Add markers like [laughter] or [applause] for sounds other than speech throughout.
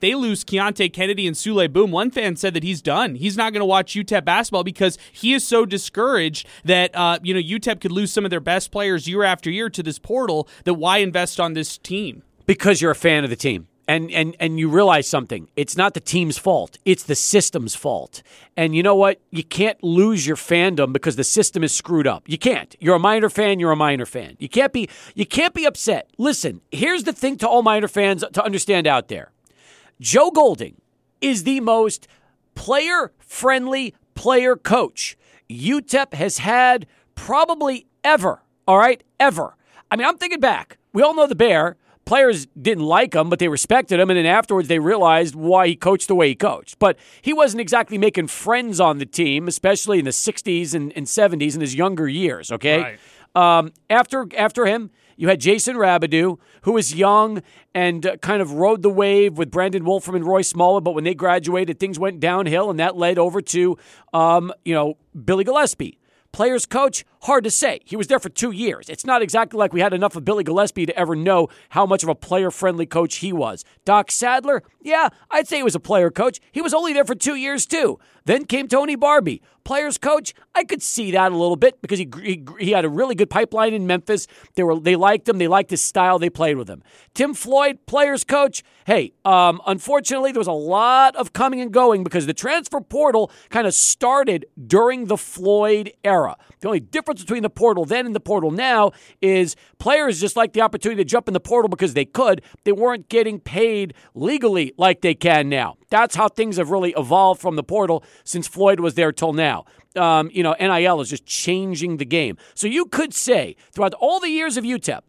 they lose Keonte Kennedy and Souley Boum. One fan said that he's done. He's not going to watch UTEP basketball because he is so discouraged that uh, you know UTEP could lose some of their best players year after year to this portal. That why invest on this team? Because you're a fan of the team. And, and and you realize something. It's not the team's fault. It's the system's fault. And you know what? You can't lose your fandom because the system is screwed up. You can't. You're a minor fan. You're a minor fan. You can't be. You can't be upset. Listen. Here's the thing to all minor fans to understand out there Joe Golding is the most player friendly player coach UTEP has had probably ever. All right? Ever. I mean, I'm thinking back. We all know the Bear. Players didn't like him, but they respected him. And then afterwards, they realized why he coached the way he coached. But he wasn't exactly making friends on the team, especially in the 60s and, and 70s in his younger years, okay? Right. Um, after, after him, you had Jason Rabedeaux, who was young and uh, kind of rode the wave with Brandon Wolfram and Roy Smallwood. But when they graduated, things went downhill, and that led over to, um, you know, Billy Gillispie. Players coach, hard to say. He was there for two years. It's not exactly like we had enough of Billy Gillispie to ever know how much of a player friendly coach he was. Doc Sadler, yeah, I'd say he was a player coach. He was only there for two years, too. Then came Tony Barbee, players coach. I could see that a little bit because he, he, he had a really good pipeline in Memphis. They were they liked him. They liked his style. They played with him. Tim Floyd, players coach. Hey, um, unfortunately, there was a lot of coming and going because the transfer portal kind of started during the Floyd era. The only difference between the portal then and the portal now is players just like the opportunity to jump in the portal because they could. They weren't getting paid legally like they can now. That's how things have really evolved from the portal since Floyd was there till now. Um, you know, NIL is just changing the game. So you could say throughout all the years of UTEP,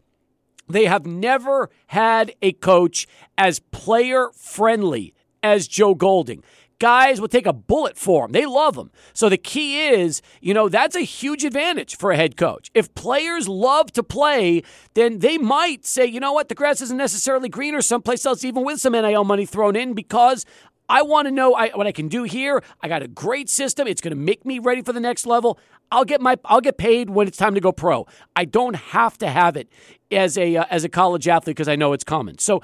they have never had a coach as player friendly as Joe Golding guys will take a bullet for him. They love him. So the key is, you know, that's a huge advantage for a head coach. If players love to play, then they might say, you know what, the grass isn't necessarily greener someplace else, even with some NIL money thrown in, because I want to know what I can do here. I got a great system. It's going to make me ready for the next level. I'll get my I'll get paid when it's time to go pro. I don't have to have it as a uh, as a college athlete because I know it's coming. So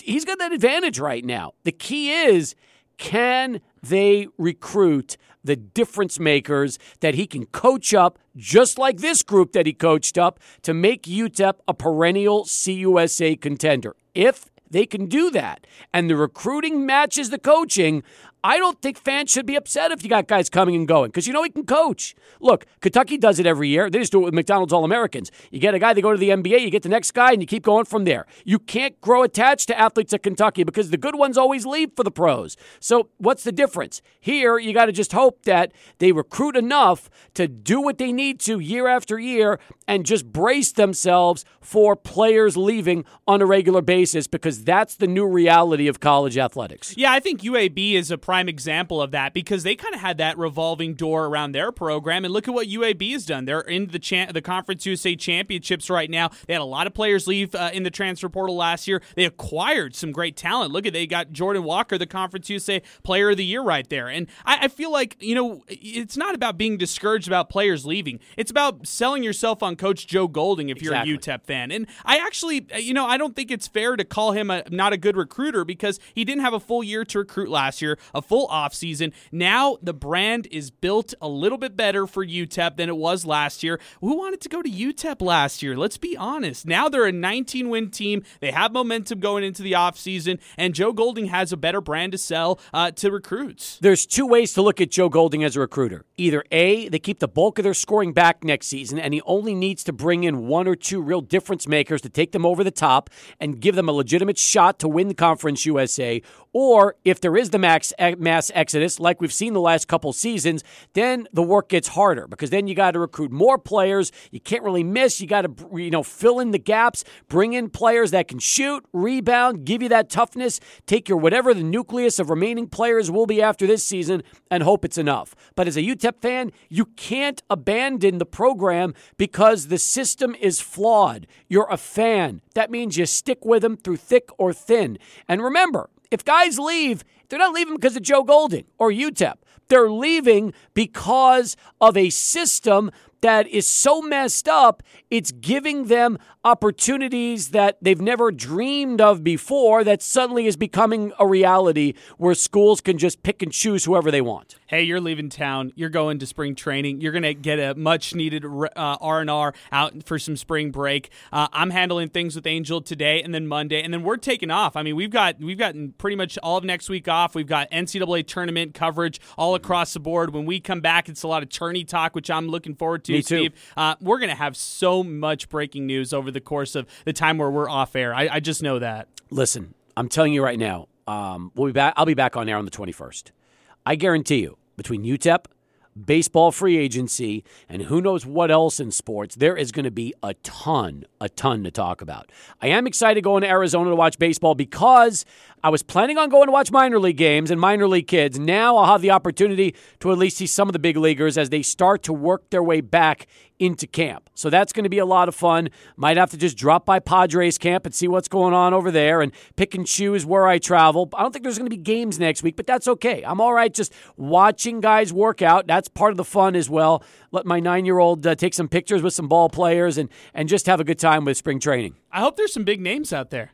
he's got that advantage right now. The key is can they recruit the difference makers that he can coach up, just like this group that he coached up, to make UTEP a perennial CUSA contender? If they can do that, and the recruiting matches the coaching, I don't think fans should be upset if you got guys coming and going because you know he can coach. Look, Kentucky does it every year. They just do it with McDonald's All Americans. You get a guy, they go to the NBA, you get the next guy, and you keep going from there. You can't grow attached to athletes at Kentucky because the good ones always leave for the pros. So, what's the difference? Here, you got to just hope that they recruit enough to do what they need to year after year and just brace themselves for players leaving on a regular basis because that's the new reality of college athletics. Yeah, I think UAB is a prime example of that because they kind of had that revolving door around their program. And look at what UAB has done. They're in the cha- the Conference USA championships right now. They had a lot of players leave uh, in the transfer portal last year. They acquired some great talent. Look at they got Jordan Walker, the Conference USA Player of the Year, right there. And I, I feel like you know it's not about being discouraged about players leaving. It's about selling yourself on Coach Joe Golding if you're exactly. a UTEP fan. And I actually, you know, I don't think it's fair to call him a not a good recruiter because he didn't have a full year to recruit last year. A full offseason. Now the brand is built a little bit better for UTEP than it was last year. Who wanted to go to UTEP last year? Let's be honest. Now they're a 19 win team. They have momentum going into the offseason, and Joe Golding has a better brand to sell uh, to recruits. There's two ways to look at Joe Golding as a recruiter. Either A, they keep the bulk of their scoring back next season, and he only needs to bring in one or two real difference makers to take them over the top and give them a legitimate shot to win the Conference USA. Or if there is the max eh, mass exodus, like we've seen the last couple seasons, then the work gets harder because then you got to recruit more players. You can't really miss. You got to you know fill in the gaps, bring in players that can shoot, rebound, give you that toughness. Take your whatever the nucleus of remaining players will be after this season, and hope it's enough. But as a UTEP fan, you can't abandon the program because the system is flawed. You're a fan. That means you stick with them through thick or thin. And remember, if guys leave, they're not leaving because of Joe Golding or UTEP. They're leaving because of a system that is so messed up, it's giving them opportunities that they've never dreamed of before that suddenly is becoming a reality where schools can just pick and choose whoever they want. Hey, you're leaving town. You're going to spring training. You're going to get a much needed uh, R&R out for some spring break. Uh, I'm handling things with Angel today and then Monday and then we're taking off. I mean, we've got we've gotten pretty much all of next week off. We've got NCAA tournament coverage all across the board. When we come back, it's a lot of tourney talk, which I'm looking forward to, Me too. Steve. Uh, we're going to have so much breaking news over the course of the time where we're off air. I, I just know that. Listen, I'm telling you right now, um, we'll be back. I'll be back on air on the 21st. I guarantee you, between UTEP, baseball free agency, and who knows what else in sports, there is going to be a ton, a ton to talk about. I am excited going to Arizona to watch baseball because I was planning on going to watch minor league games and minor league kids. Now I'll have the opportunity to at least see some of the big leaguers as they start to work their way back into camp. So that's going to be a lot of fun. Might have to just drop by Padres camp and see what's going on over there and pick and choose where I travel. I don't think there's going to be games next week, but that's okay. I'm all right just watching guys work out. That's part of the fun as well. Let my nine year old uh, take some pictures with some ball players and, and just have a good time with spring training. I hope there's some big names out there.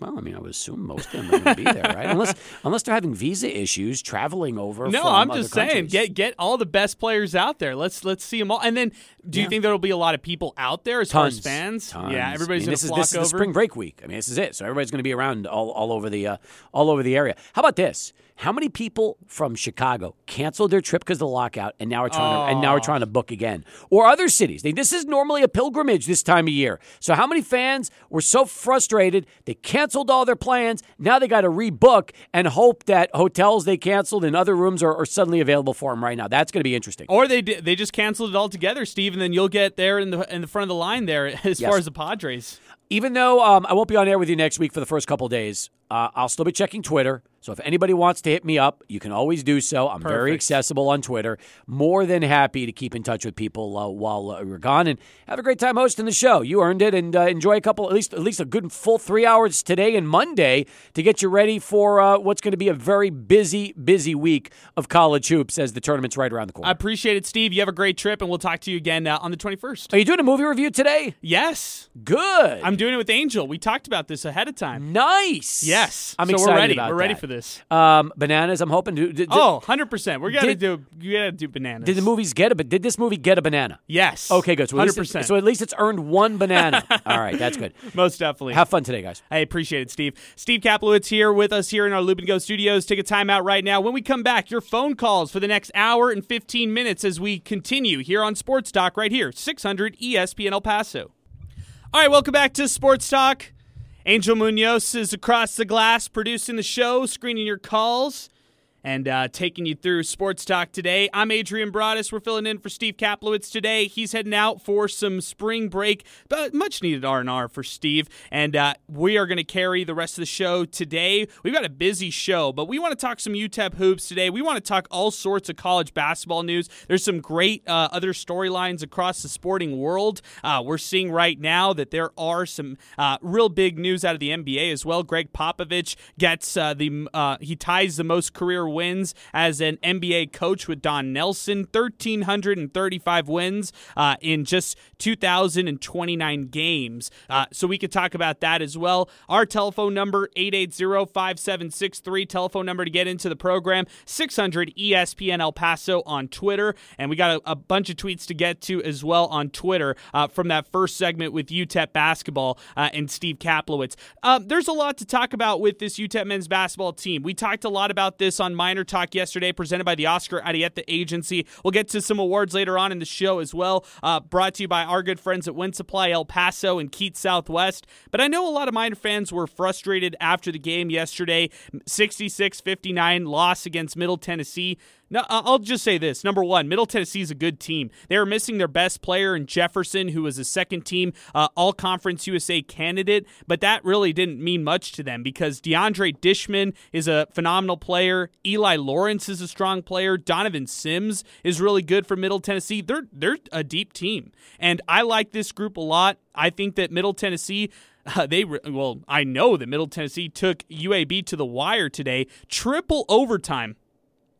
Well, I mean, I would assume most of them are going to be there, right? [laughs] Unless unless they're having visa issues traveling over. No, I'm just saying, countries. get get all the best players out there. Let's let's see them all. And then, do you think there'll be a lot of people out there as far as fans? tons. Yeah, everybody's I mean, gonna this is flock this is the spring break week. I mean, this is it. So everybody's going to be around all, all over the uh, all over the area. How about this? How many people from Chicago canceled their trip because of the lockout, and now are trying to and now are trying to book again, or other cities? They, this is normally a pilgrimage this time of year. So how many fans were so frustrated they canceled all their plans? Now they got to rebook and hope that hotels they canceled and other rooms are, are suddenly available for them right now. That's going to be interesting. Or they they just canceled it altogether, Steve, and then you'll get there in the in the front of the line there [laughs] as Yes. far as the Padres. even though um, I won't be on air with you next week for the first couple days, uh, I'll still be checking Twitter. So if anybody wants to hit me up, you can always do so. I'm very accessible on Twitter. More than happy to keep in touch with people uh, while uh, we're gone and have a great time hosting the show. You earned it, and uh, enjoy a couple, at least at least a good full three hours today and Monday to get you ready for uh, what's going to be a very busy, busy week of college hoops as the tournament's right around the corner. I appreciate it, Steve. You have a great trip, and we'll talk to you again uh, on the 21st. Are you doing a movie review today? Yes, Good. I'm doing it with Angel. We talked about this ahead of time. nice. Yes, I'm so excited we're ready. about we're ready that. for this. Um, bananas. I'm hoping to. Did, Oh, 100 percent. We're gonna Did- do. You gotta do bananas. did the movies get a? But did this movie get a banana? Yes. Okay, good. So at, Hundred least it's, percent. so at least it's earned one banana. [laughs] All right, that's good. Most definitely. Have fun today, guys. I appreciate it, Steve. Steve Kaplowitz here with us here in our Loop and Go studios. Take a time out right now. When we come back, your phone calls for the next hour and 15 minutes as we continue here on Sports Talk right here, 600 ESPN El Paso. All right, welcome back to Sports Talk. Angel Munoz is across the glass producing the show, screening your calls, and uh, taking you through sports talk today. I'm Adrian Broadus. We're filling in for Steve Kaplowitz today. He's heading out for some spring break, but much needed R&R for Steve. And uh, we are going to carry the rest of the show today. We've got a busy show, but we want to talk some UTEP hoops today. We want to talk all sorts of college basketball news. There's some great uh, other storylines across the sporting world. Uh, we're seeing right now that there are some uh, real big news out of the NBA as well. Gregg Popovich gets uh, the he ties the most career wins as an NBA coach with Don Nelson, 1,335 wins uh, in just 2,029 games. Uh, so we could talk about that as well. Our telephone number, 880-5763, telephone number to get into the program, 600 ESPN El Paso on Twitter. And we got a, a bunch of tweets to get to as well on Twitter uh, from that first segment with UTEP basketball uh, and Steve Kaplowitz. Um, there's a lot to talk about with this UTEP men's basketball team. We talked a lot about this on Minor Talk yesterday, presented by the Oscar Arietta Agency. We'll get to some awards later on in the show as well, uh, brought to you by our good friends at Wind Supply El Paso and Keats Southwest. But I know a lot of Minor fans were frustrated after the game yesterday 66 59 loss against Middle Tennessee. No, I'll just say this. Number one, Middle Tennessee is a good team. They are missing their best player in Jefferson, who was a second team uh, All Conference USA candidate, but that really didn't mean much to them because DeAndre Dishman is a phenomenal player. Eli Lawrence is a strong player. Donovan Sims is really good for Middle Tennessee. They're they're a deep team, and I like this group a lot. I think that Middle Tennessee. [laughs] Uh, they well, I know that Middle Tennessee took UAB to the wire today, triple overtime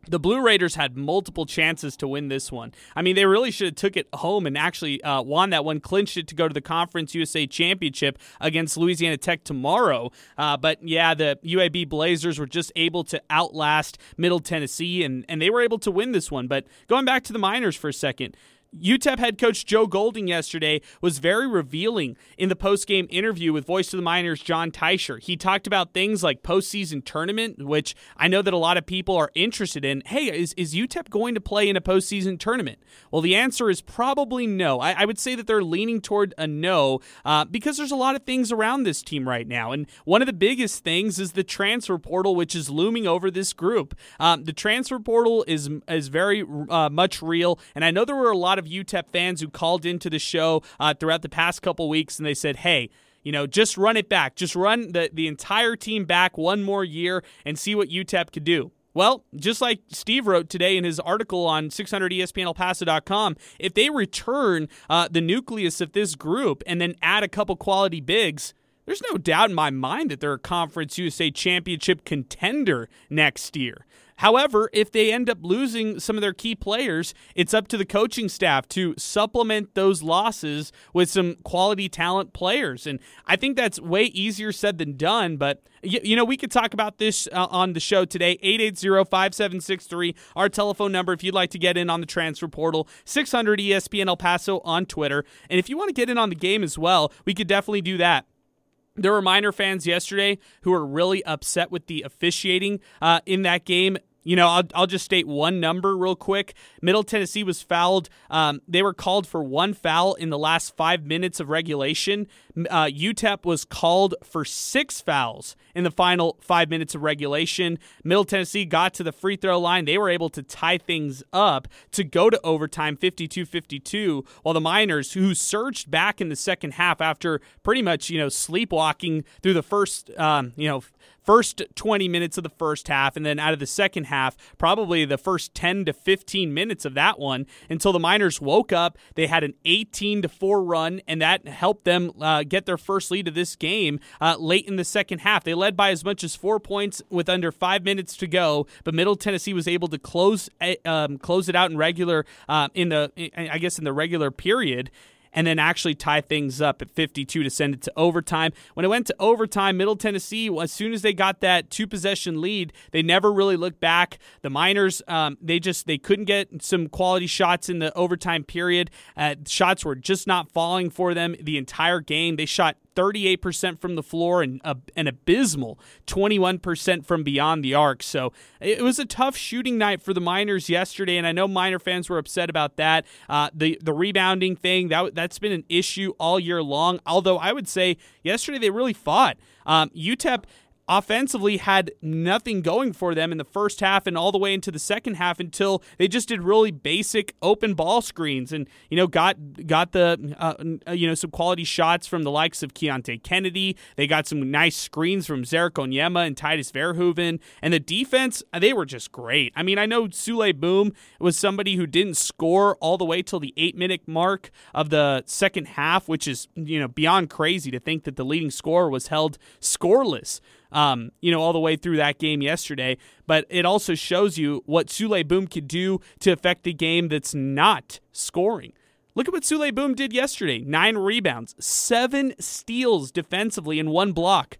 the Blue Raiders had multiple chances to win this one. I mean, they really should have took it home and actually uh, won that one, clinched it to go to the Conference USA Championship against Louisiana Tech tomorrow. Uh, but yeah, the UAB Blazers were just able to outlast Middle Tennessee, and, and they were able to win this one. But going back to the Miners for a second, UTEP head coach Joe Golding yesterday was very revealing in the post-game interview with Voice of the Miners John Teicher. He talked about things like postseason tournament, which I know that a lot of people are interested in. Hey, is, is UTEP going to play in a postseason tournament? Well, the answer is probably no. I, I would say that they're leaning toward a no uh, because there's a lot of things around this team right now. And one of the biggest things is the transfer portal, which is looming over this group. Um, the transfer portal is, is very uh, much real, and I know there were a lot of UTEP fans who called into the show uh, throughout the past couple weeks and they said, hey, you know, just run it back. Just run the, the entire team back one more year and see what UTEP could do. Well, just like Steve wrote today in his article on 600ESPNElPaso.com, if they return uh, the nucleus of this group and then add a couple quality bigs, there's no doubt in my mind that they're a Conference USA championship contender next year. However, if they end up losing some of their key players, it's up to the coaching staff to supplement those losses with some quality talent players. And I think that's way easier said than done. But, you, know, we could talk about this uh, on the show today 880 5763, our telephone number if you'd like to get in on the transfer portal, 600 ESPN El Paso on Twitter. And if you want to get in on the game as well, we could definitely do that. There were minor fans yesterday who were really upset with the officiating uh, in that game. You know, I'll, I'll just state one number real quick. Middle Tennessee was fouled. Um, they were called for one foul in the last five minutes of regulation. Uh, UTEP was called for six fouls in the final five minutes of regulation. Middle Tennessee got to the free throw line. They were able to tie things up to go to overtime 52 52, while the Miners, who surged back in the second half after pretty much, you know, sleepwalking through the first, um, you know, first 20 minutes of the first half, and then out of the second half, probably the first 10 to 15 minutes of that one until the Miners woke up. They had an 18 to 4 run, and that helped them uh, get their first lead of this game uh, late in the second half. They led by as much as four points with under five minutes to go, but Middle Tennessee was able to close eh, um, close it out in regular uh, in the I guess in the regular period and then actually tie things up at 52 to send it to overtime. When it went to overtime, Middle Tennessee, as soon as they got that two possession lead, they never really looked back. The Miners, um, they just they couldn't get some quality shots in the overtime period. Uh, shots were just not falling for them the entire game. They shot 38% from the floor and uh, an abysmal 21% from beyond the arc. So it was a tough shooting night for the Miners yesterday, and I know Miner fans were upset about that. Uh, the the rebounding thing that that's been an issue all year long. Although I would say yesterday they really fought. Um, UTEP offensively had nothing going for them in the first half and all the way into the second half until they just did really basic open ball screens and you know got got the uh, you know some quality shots from the likes of Keonte Kennedy. They got some nice screens from Ze'Rik Onyema and Tydus Verhoeven and the defense they were just great. I mean I know Souley Boum was somebody who didn't score all the way till the eight minute mark of the second half, which is you know beyond crazy to think that the leading scorer was held scoreless um, you know, all the way through that game yesterday. But it also shows you what Souley Boum could do to affect the game that's not scoring. Look at what Souley Boum did yesterday nine rebounds, seven steals defensively, and one block.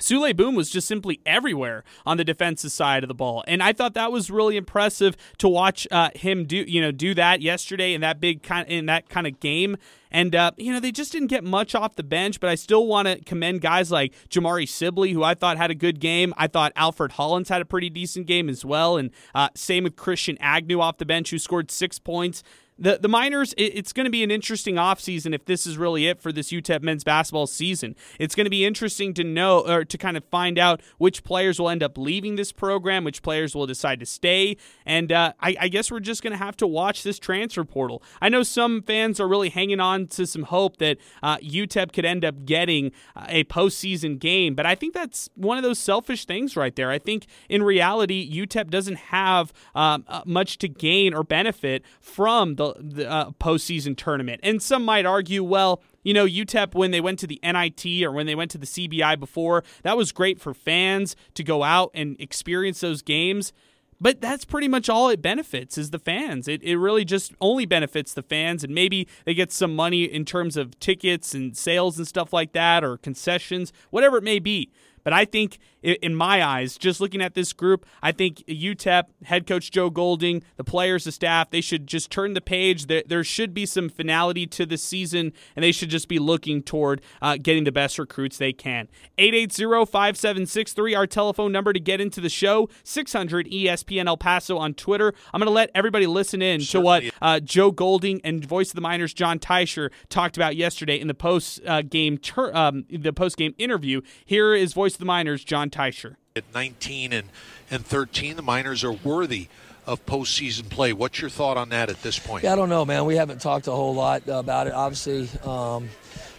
Souley Boum was just simply everywhere on the defensive side of the ball, and I thought that was really impressive to watch uh, him do. You know, do that yesterday in that big kind in that kind of game. And, uh, you know, they just didn't get much off the bench, but I still want to commend guys like Jamari Sibley, who I thought had a good game. I thought Alfred Hollins had a pretty decent game as well. And uh, same with Christian Agnew off the bench, who scored six points the the Miners, it, it's going to be an interesting offseason if this is really it for this UTEP men's basketball season. It's going to be interesting to know or to kind of find out which players will end up leaving this program, which players will decide to stay, and uh, I, I, guess we're just going to have to watch this transfer portal. I know some fans are really hanging on to some hope that uh, UTEP could end up getting a postseason game, but I think that's one of those selfish things right there. I think in reality, UTEP doesn't have um, uh, much to gain or benefit from the the, uh, postseason tournament. And some might argue, well, you know, UTEP, when they went to the NIT or when they went to the CBI before, that was great for fans to go out and experience those games. But that's pretty much all it benefits is the fans. It, it really just only benefits the fans, and maybe they get some money in terms of tickets and sales and stuff like that, or concessions, whatever it may be. But I think, in my eyes, just looking at this group, I think UTEP, head coach Joe Golding, the players, the staff, they should just turn the page. There, should be some finality to the season, and they should just be looking toward uh, getting the best recruits they can. 880-5763, our telephone number to get into the show. 600 ESPN El Paso on Twitter. I'm going to let everybody listen in Certainly. to what uh, Joe Golding and voice of the Miners John Teicher talked about yesterday in the post uh, game ter- um, the post game interview. Here is voice of the Miners, John Teicher. At 19 and, and 13, the Miners are worthy of postseason play. What's your thought on that at this point? Yeah, I don't know, man. We haven't talked a whole lot about it. Obviously, um,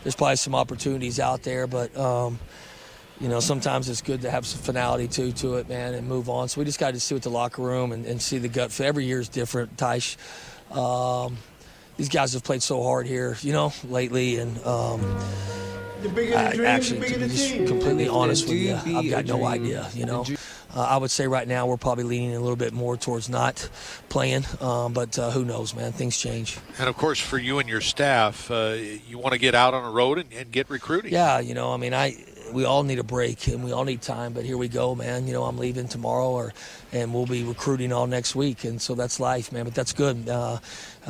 there's probably some opportunities out there, but um, you know, sometimes it's good to have some finality too to it, man, and move on. So we just got to see what the locker room and, and see the gut. Every year is different, Taish. Um, these guys have played so hard here, you know, lately, and um, the bigger the dream, actually, the bigger to be just completely honest with you, I've got no idea. You know, uh, I would say right now we're probably leaning a little bit more towards not playing, um, but uh, who knows, man? Things change. And of course, for you and your staff, uh, you want to get out on the road and, and get recruiting. Yeah, you know, I mean, I we all need a break and we all need time. But here we go, man. You know, I'm leaving tomorrow, or and we'll be recruiting all next week, and so that's life, man. But that's good. Uh,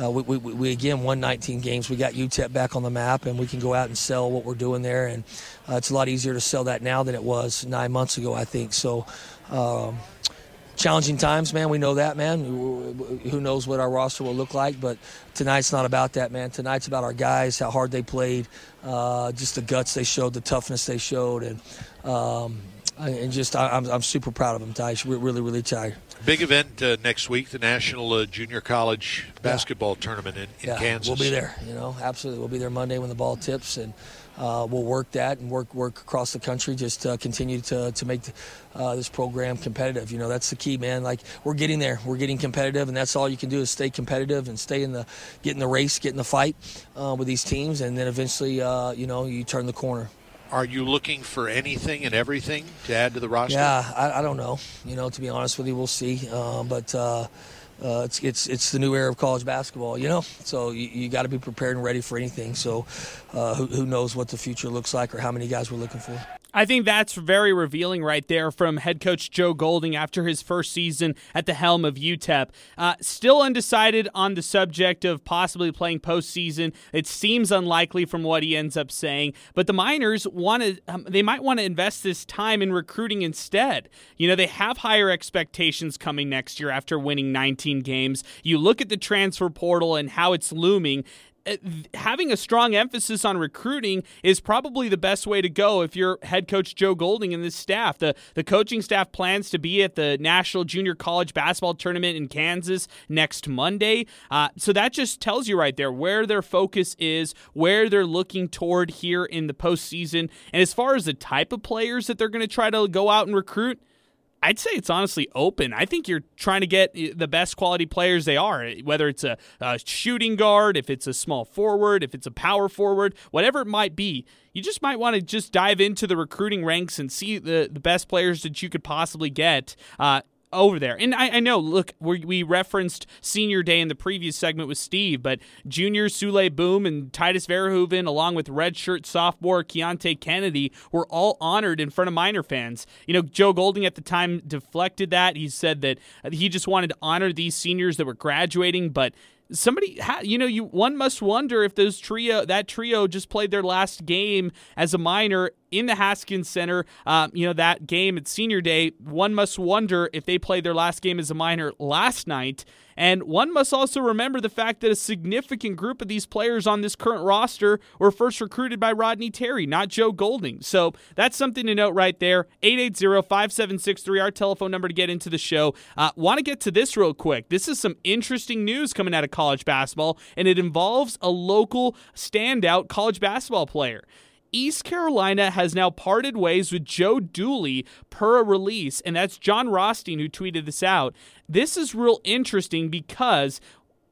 uh, we, we, we, again won 19 games. We got UTEP back on the map, and we can go out and sell what we're doing there. And uh, it's a lot easier to sell that now than it was nine months ago, I think. So. Um, challenging times, man. We know that, man. Who knows what our roster will look like? But tonight's not about that, man. Tonight's about our guys, how hard they played, uh, just the guts they showed, the toughness they showed, and um, and just I, am I'm, I'm super proud of them, Tysh. Really, really tired. Big event uh, next week, the National uh, Junior College Basketball yeah. Tournament in, in yeah, Kansas. We'll be there, you know, absolutely. We'll be there Monday when the ball tips, and uh, we'll work that and work work across the country. Just uh, continue to to make uh, this program competitive. You know, that's the key, man. Like we're getting there, we're getting competitive, and that's all you can do is stay competitive and stay in the get in the race, get in the fight uh, with these teams, and then eventually, uh, you know, you turn the corner. Are you looking for anything and everything to add to the roster? Yeah, I, I don't know. You know, to be honest with you, we'll see. Uh, but uh, uh, it's it's it's the new era of college basketball, you know. So you, you got to be prepared and ready for anything. So uh, who, who knows what the future looks like or how many guys we're looking for. I think that's very revealing right there from head coach Joe Golding after his first season at the helm of UTEP. Uh, still undecided on the subject of possibly playing postseason. It seems unlikely from what he ends up saying, but the Miners want to. Um, they might want to invest this time in recruiting instead. You know, they have higher expectations coming next year after winning 19 games. You look at the transfer portal and how it's looming, having a strong emphasis on recruiting is probably the best way to go if you're head coach Joe Golding and this staff. The the coaching staff plans to be at the National Junior College Basketball Tournament in Kansas next Monday. Uh, so that just tells you right there where their focus is, where they're looking toward here in the postseason. And as far as the type of players that they're going to try to go out and recruit, I'd say it's honestly open. I think you're trying to get the best quality players they are, whether it's a, a, shooting guard, if it's a small forward, if it's a power forward, whatever it might be. You just might want to just dive into the recruiting ranks and see the, the best players that you could possibly get. Uh, over there. And I, I know, look, we, we, referenced senior day in the previous segment with Steve, but junior Souley Boum and Tydus Verhoeven, along with redshirt sophomore Keonte Kennedy, were all honored in front of minor fans. You know, Joe Golding at the time deflected that. He said that he just wanted to honor these seniors that were graduating, but somebody you know you one must wonder if those trio that trio just played their last game as a Miner in the Haskins Center. Um, you know, that game at senior day, one must wonder if they played their last game as a minor last night. And one must also remember the fact that a significant group of these players on this current roster were first recruited by Rodney Terry, not Joe Golding. So that's something to note right there. 880 5763, our telephone number to get into the show. Uh, Want to get to this real quick. This is some interesting news coming out of college basketball, and it involves a local standout college basketball player. East Carolina has now parted ways with Joe Dooley per a release, and that's Jon Rothstein who tweeted this out. This is real interesting because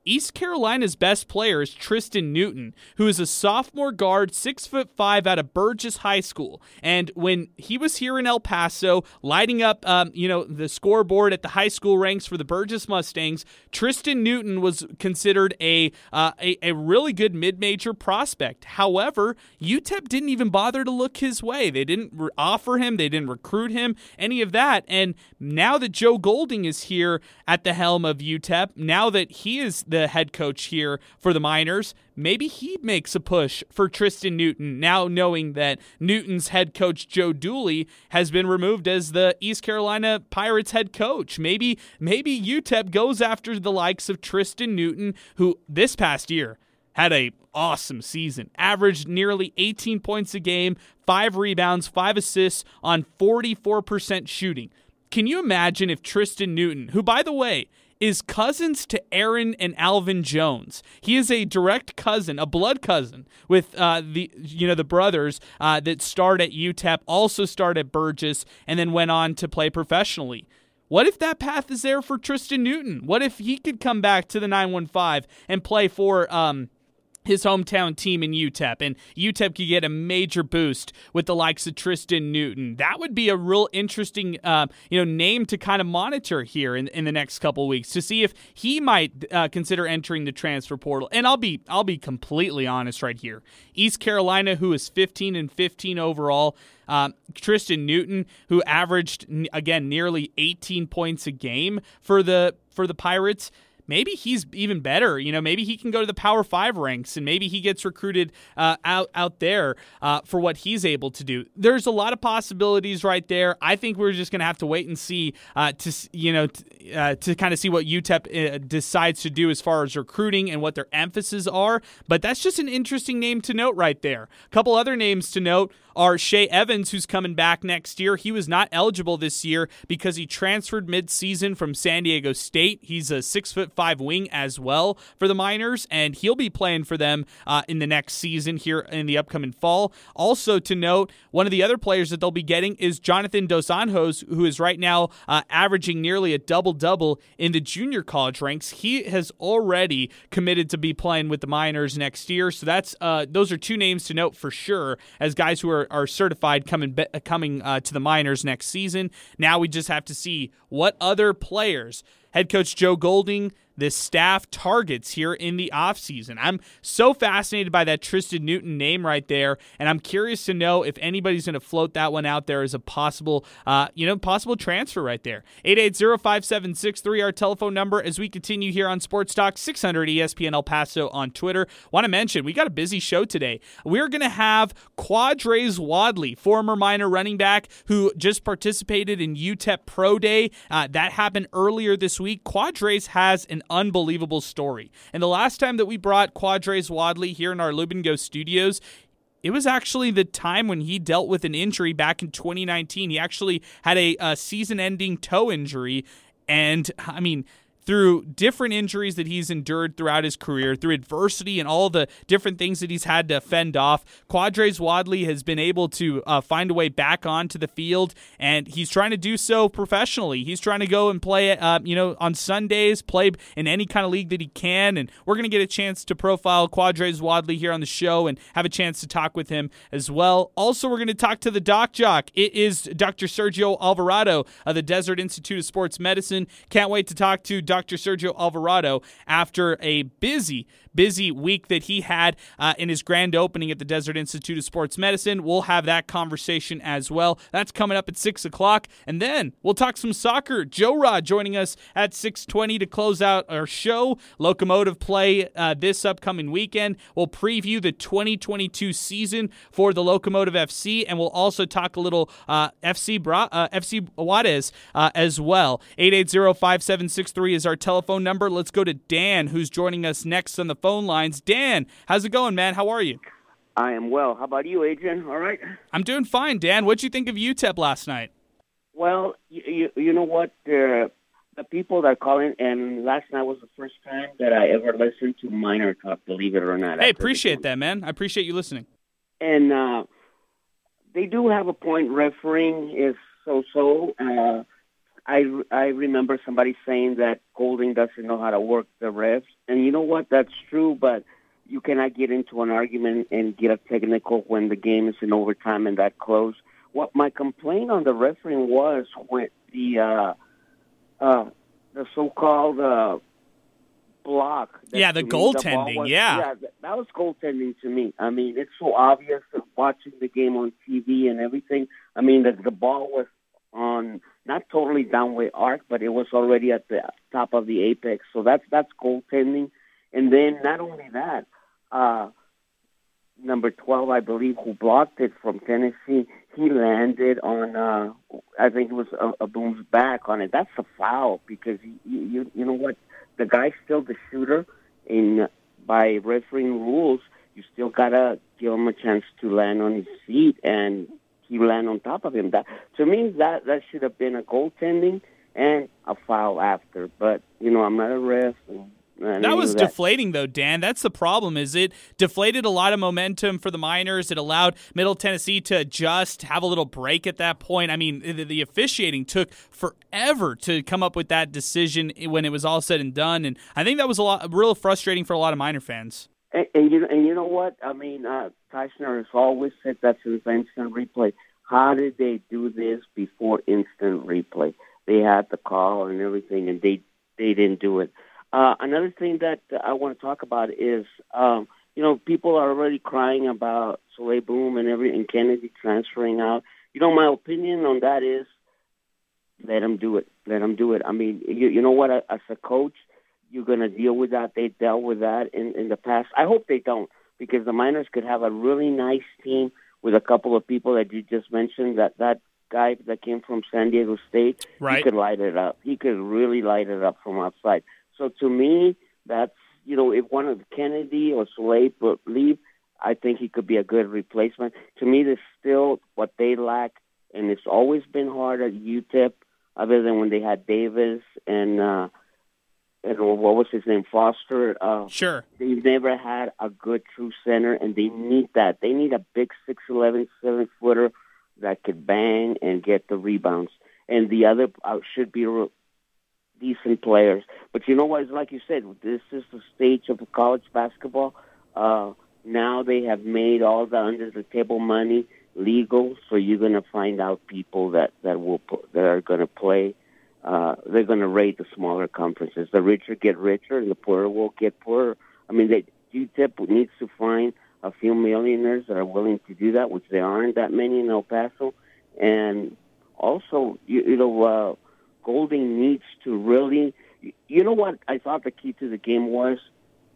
East Carolina's best player is Tristan Newton, who is a sophomore guard, six foot five, out of Burges High School. And when he was here in El Paso, lighting up, um, you know, the scoreboard at the high school ranks for the Burges Mustangs, Tristan Newton was considered a uh, a, a really good mid-major prospect. However, UTEP didn't even bother to look his way. They didn't re- offer him, they didn't recruit him, any of that. And now that Joe Golding is here at the helm of UTEP, now that he is the the head coach here for the Miners. Maybe he makes a push for Tristan Newton now knowing that Newton's head coach Joe Dooley has been removed as the East Carolina Pirates head coach. Maybe maybe UTEP goes after the likes of Tristan Newton who this past year had a awesome season. Averaged nearly 18 points a game, 5 rebounds, 5 assists on 44% shooting. Can you imagine if Tristan Newton, who by the way is cousins to Aaron and Alvin Jones. He is a direct cousin, a blood cousin with uh, the you know the brothers uh, that starred at UTEP, also starred at Burges, and then went on to play professionally. What if that path is there for Tristan Newton? What if he could come back to the 915 and play for um, his hometown team in UTEP, and UTEP could get a major boost with the likes of Tristan Newton. That would be a real interesting, uh, you know, name to kind of monitor here in, in the next couple weeks to see if he might uh, consider entering the transfer portal. And I'll be I'll be completely honest right here. East Carolina, who is 15 and 15 overall. Um, Tristan Newton, who averaged again nearly 18 points a game for the for the Pirates maybe he's even better. You know, maybe he can go to the Power Five ranks, and maybe he gets recruited uh, out out there uh, for what he's able to do. There's a lot of possibilities right there. I think we're just going to have to wait and see uh, to you know t- uh, to kind of see what UTEP uh, decides to do as far as recruiting and what their emphasis are. But that's just an interesting name to note right there. A couple other names to note are Shay Evans, who's coming back next year. He was not eligible this year because he transferred midseason from San Diego State. He's a six foot five wing as well for the Miners, and he'll be playing for them uh, in the next season here in the upcoming fall. Also to note, one of the other players that they'll be getting is Jonathan Dos Anjos, who is right now uh, averaging nearly a double double in the junior college ranks. He has already committed to be playing with the Miners next year, so that's uh, those are two names to note for sure as guys who are are, certified coming coming uh, to the minors next season. Now we just have to see what other players head coach Joe Golding this staff targets here in the offseason. I'm so fascinated by that Tristan Newton name right there, and I'm curious to know if anybody's going to float that one out there as a possible, uh, you know, possible transfer right there. 880-5763, our telephone number as we continue here on Sports Talk 600 ESPN El Paso on Twitter. Want to mention, we got a busy show today. We're going to have Quardraiz Wadley, former minor running back who just participated in UTEP Pro Day. Uh, that happened earlier this week. Quardraiz has an unbelievable story. And the last time that we brought Quardraiz Wadley here in our Lubingo studios, it was actually the time when he dealt with an injury back in 2019. He actually had a, a season ending toe injury. And I mean, through different injuries that he's endured throughout his career, through adversity and all the different things that he's had to fend off, Quardraiz Wadley has been able to uh, find a way back onto the field, and he's trying to do so professionally. He's trying to go and play, uh, you know, on Sundays, play in any kind of league that he can, and we're going to get a chance to profile Quardraiz Wadley here on the show and have a chance to talk with him as well. Also, we're going to talk to the doc jock. It is Dr. Sergio Alvarado of the Desert Institute of Sports Medicine. Can't wait to talk to Dr. Dr. Sergio Alvarado after a busy, busy week that he had uh, in his grand opening at the Desert Institute of Sports Medicine. We'll have that conversation as well. That's coming up at six o'clock, and then we'll talk some soccer. Joe Rod joining us at six twenty to close out our show. Locomotive play uh, this upcoming weekend. We'll preview the 2022 season for the Locomotive FC, and we'll also talk a little uh, FC Bra- uh, FC Juarez uh, as well. 880-5763 is our telephone number. Let's go to Dan, who's joining us next on the phone lines. Dan, how's it going, man? How are you? I am well. How about you, Adrian? All right. I'm doing fine, Dan. What'd you think of UTEP last night? Well, you, you, you know what? Uh, the people that are calling, and last night was the first time that I ever listened to Minor talk, believe it or not. Hey, appreciate that, man. I appreciate you listening. And uh, they do have a point. Refereeing is so-so. Uh, I I remember somebody saying that Golding doesn't know how to work the refs, and you know what? That's true, but you cannot get into an argument and get a technical when the game is in overtime and that close. What my complaint on the refereeing was when the uh, uh, the so-called uh, block. Yeah, the goaltending. Yeah, yeah, that was goaltending to me. I mean, it's so obvious watching the game on TV and everything. I mean, the, the ball was on not totally downway arc, but it was already at the top of the apex. So that's that's goaltending. And then not only that, uh, number 12, I believe, who blocked it from Tennessee, he landed on, uh, I think it was a, a Boum's back on it. That's a foul because, you, you, you know what? The guy's still the shooter. and By refereeing rules, you still got to give him a chance to land on his feet and he land on top of him. That To me, that, that should have been a goaltending and a foul after. But, you know, I'm not a ref. And, that was that. deflating though, Dan. That's the problem. Is it deflated a lot of momentum for the Miners? It allowed Middle Tennessee to adjust, have a little break at that point. I mean, the, the, officiating took forever to come up with that decision when it was all said and done, and I think that was a lot, real frustrating for a lot of Miner fans. And, and you and you know what? I mean, uh, Teisner has always said that's an instant replay. How did they do this before instant replay? They had the call and everything, and they they didn't do it. Uh, another thing that I want to talk about is, um, you know, people are already crying about Souley Boum and every and Kennedy transferring out. You know, my opinion on that is, let them do it. Let them do it. I mean, you, you know what? As a coach, you're going to deal with that. They dealt with that in in the past. I hope they don't, because the Miners could have a really nice team with a couple of people that you just mentioned. That that guy that came from San Diego State, right. he could light it up. He could really light it up from outside. So to me, that's you know, if one of Kennedy or Souley leave, I think he could be a good replacement. To me, there's still what they lack, and it's always been hard at UTEP, other than when they had Davis and uh, and what was his name, Foster. Uh, sure. They've never had a good true center, and they need that. They need a big six eleven, seven footer that could bang and get the rebounds. And the other uh, should be decent players. But you know what? It's like you said, this is the stage of college basketball. Uh, now they have made all the under the table money legal, so you're going to find out people that that will that are going to play. Uh, they're going to rate the smaller conferences. The richer get richer, and the poorer will get poorer. I mean, they, UTEP needs to find a few millionaires that are willing to do that, which there aren't that many in El Paso. And also, you, you know, uh, Golding needs to really. You know what I thought the key to the game was?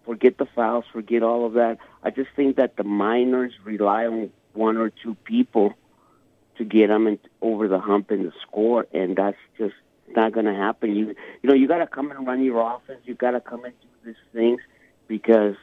Forget the fouls, forget all of that. I just think that the Miners rely on one or two people to get them in, over the hump in the score, and that's just not going to happen. You you know you got to come and run your offense. You got to come and do these things because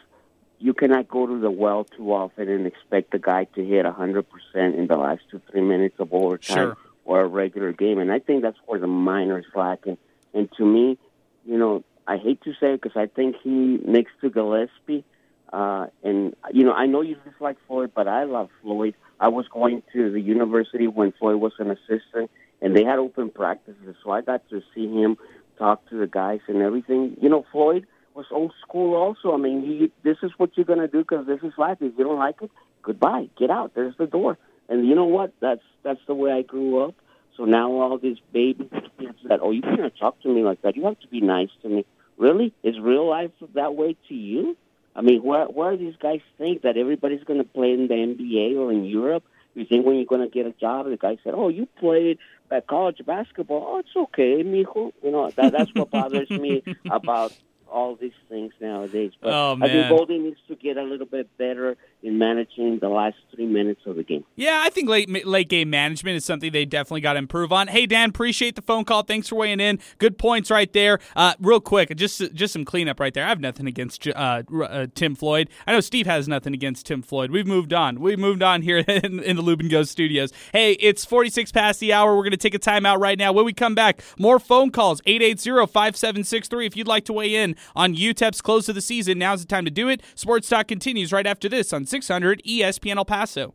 you cannot go to the well too often and expect the guy to hit a hundred percent in the last two three minutes of overtime. Sure or a regular game. And I think that's where the Miners lacking. And to me, you know, I hate to say it because I think he next to Gillispie. Uh, and you know, I know you dislike Floyd, but I love Floyd. I was going to the university when Floyd was an assistant, and they had open practices, so I got to see him talk to the guys and everything. You know, Floyd was old school also. I mean, he, this is what you're going to do because this is life. If you don't like it, goodbye. Get out. There's the door. And you know what? That's that's the way I grew up. So now all these baby kids that oh you can't talk to me like that. You have to be nice to me. Really? Is real life that way to you? I mean, where where do these guys think that everybody's going to play in the NBA or in Europe? You think when you're going to get a job, the guy said, "Oh, you played at college basketball. Oh, it's okay, mijo." You know that that's what bothers me [laughs] about all these things nowadays. But oh, I think Golding needs to get a little bit better in managing the last three minutes of the game. Yeah, I think late late game management is something they definitely got to improve on. Hey Dan, appreciate the phone call. Thanks for weighing in. Good points right there. Uh, real quick, just just some cleanup right there. I have nothing against uh, uh, Tim Floyd. I know Steve has nothing against Tim Floyd. We've moved on. We've moved on here [laughs] in, in the Lubin Go studios. Hey, it's 46 past the hour. We're going to take a timeout right now. When we come back, more phone calls 880-5763 if you'd like to weigh in on UTEP's close of the season. Now's the time to do it. Sports Talk continues right after this on 600 ESPN El Paso.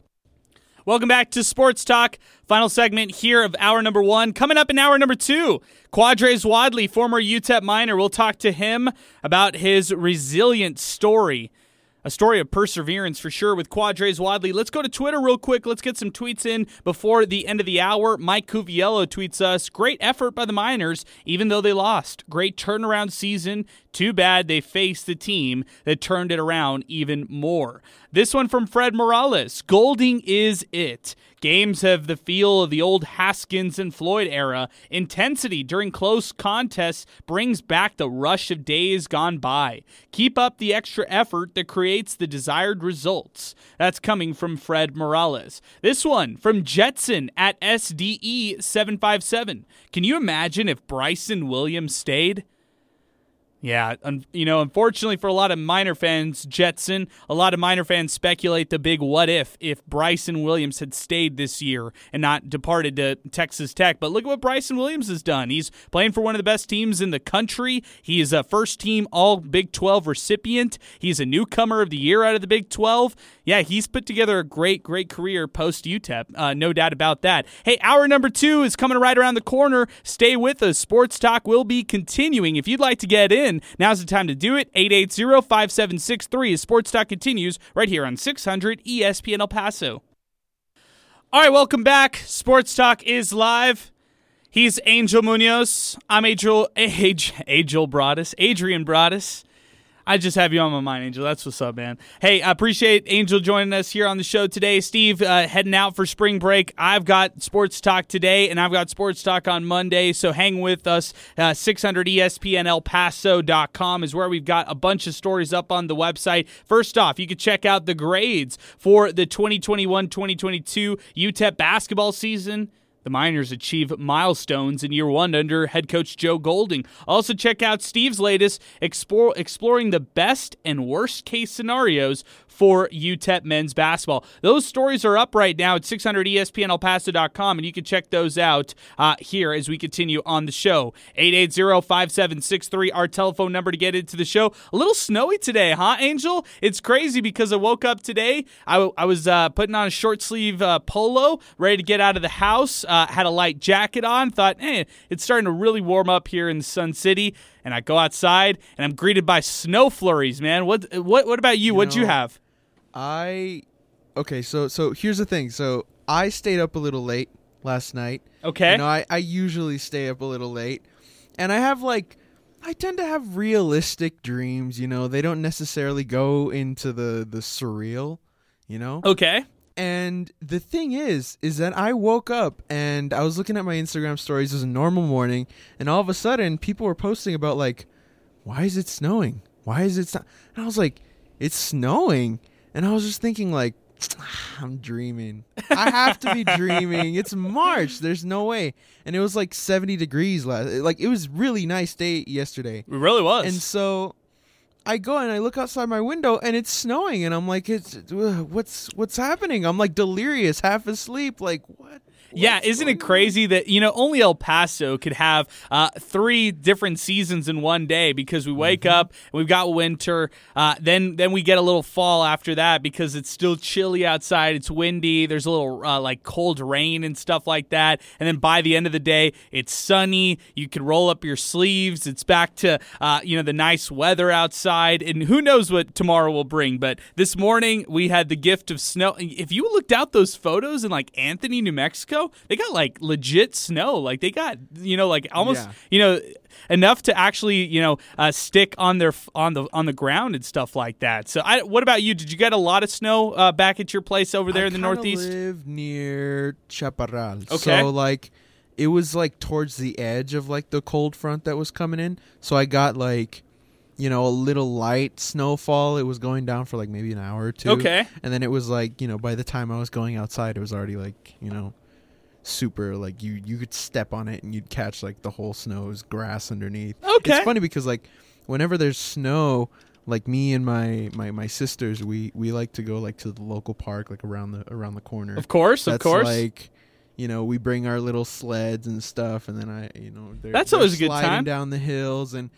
Welcome back to Sports Talk. Final segment here of hour number one. Coming up in hour number two, Quardraiz Wadley, former UTEP Miner. We'll talk to him about his resilient story a story of perseverance for sure with Quardraiz Wadley. Let's go to Twitter real quick. Let's get some tweets in before the end of the hour. Mike Cuviello tweets us Great effort by the Miners, even though they lost. Great turnaround season. Too bad they faced the team that turned it around even more. This one from Fred Morales Golding is it. Games have the feel of the old Haskins and Floyd era. Intensity during close contests brings back the rush of days gone by. Keep up the extra effort that creates the desired results. That's coming from Fred Morales. This one from Jetson at SDE757. Can you imagine if Bryson Williams stayed? Yeah, un- you know, unfortunately for a lot of Miner fans, Jetson, a lot of Miner fans speculate the big what if if Bryson Williams had stayed this year and not departed to Texas Tech. But look at what Bryson Williams has done. He's playing for one of the best teams in the country. He is a first team All Big 12 recipient. He's a newcomer of the year out of the Big 12. Yeah, he's put together a great, great career post UTEP. Uh, no doubt about that. Hey, hour number two is coming right around the corner. Stay with us. Sports Talk will be continuing. If you'd like to get in, now's the time to do it. 880-5763 as Sports Talk continues right here on 600 ESPN El Paso. All right, welcome back. Sports Talk is live. He's Angel Munoz. I'm Angel, [laughs] Angel Broadus, Adrian Broadus. I just have you on my mind, Angel. That's what's up, man. Hey, I appreciate Angel joining us here on the show today. Steve uh, heading out for spring break. I've got sports talk today, and I've got sports talk on Monday. So hang with us. Uh, 600 ESPN El Paso.com is where we've got a bunch of stories up on the website. First off, you can check out the grades for the 2021 2022 UTEP basketball season. The Miners achieve milestones in year one under head coach Joe Golding. Also, check out Steve's latest explore, exploring the best and worst case scenarios for UTEP men's basketball. Those stories are up right now at 600ESPNElPaso.com, and you can check those out uh, here as we continue on the show. 880-5763, our telephone number to get into the show. A little snowy today, huh, Angel? It's crazy because I woke up today. I, I was uh, putting on a short sleeve uh, polo, ready to get out of the house. Uh, had a light jacket on. Thought, hey, it's starting to really warm up here in Sun City. And I go outside, and I'm greeted by snow flurries. Man, what what what about you? You What'd you have? I okay, so so here's the thing. So I stayed up a little late last night. Okay. You know, I, I usually stay up a little late. And I have like I tend to have realistic dreams, you know. They don't necessarily go into the the surreal, you know? Okay. And the thing is, is that I woke up and I was looking at my Instagram stories. as a normal morning, and all of a sudden, people were posting about like, "Why is it snowing? Why is it?" Snow-? And I was like, "It's snowing," and I was just thinking like, [sighs] "I'm dreaming. I have to be [laughs] dreaming. It's March. There's no way." And it was like 70 degrees last. Like it was really nice day yesterday. It really was. And so I go and I look outside my window and it's snowing and I'm like it's what's what's happening? I'm like delirious, half asleep like what? Yeah, isn't it crazy that you know only El Paso could have uh, three different seasons in one day because we wake Mm-hmm. up and we've got winter, uh, then then we get a little fall after that because it's still chilly outside, it's windy, there's a little uh, like cold rain and stuff like that, and then by the end of the day it's sunny. You can roll up your sleeves. It's back to uh, you know the nice weather outside, and who knows what tomorrow will bring. But this morning we had the gift of snow. If you looked out those photos in like Anthony, New Mexico, they got like legit snow. Like they got you know like almost Yeah. you know enough to actually you know uh, stick on their on the on the ground and stuff like that. So I, what about you? Did you get a lot of snow uh, back at your place over there I in the Northeast? live near Chaparral. Okay. So like it was like towards the edge of like the cold front that was coming in. So I got like you know, a little light snowfall. It was going down for like maybe an hour or two. Okay. And then it was like, you know, by the time I was going outside, it was already like, you know, super like you you could step on it and you'd catch like the whole snow's grass underneath. Okay. It's funny because like whenever there's snow, like me and my my my sisters, we we like to go like to the local park like around the around the corner. Of course, of course. Like, you know, we bring our little sleds and stuff, and then I, you know, they're, That's they're always a good sliding time. down the hills, and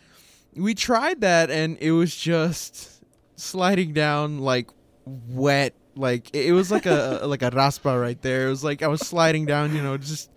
we tried that, and it was just sliding down like wet Like it, was like a like a raspa right there. It was like I was sliding down. You know, just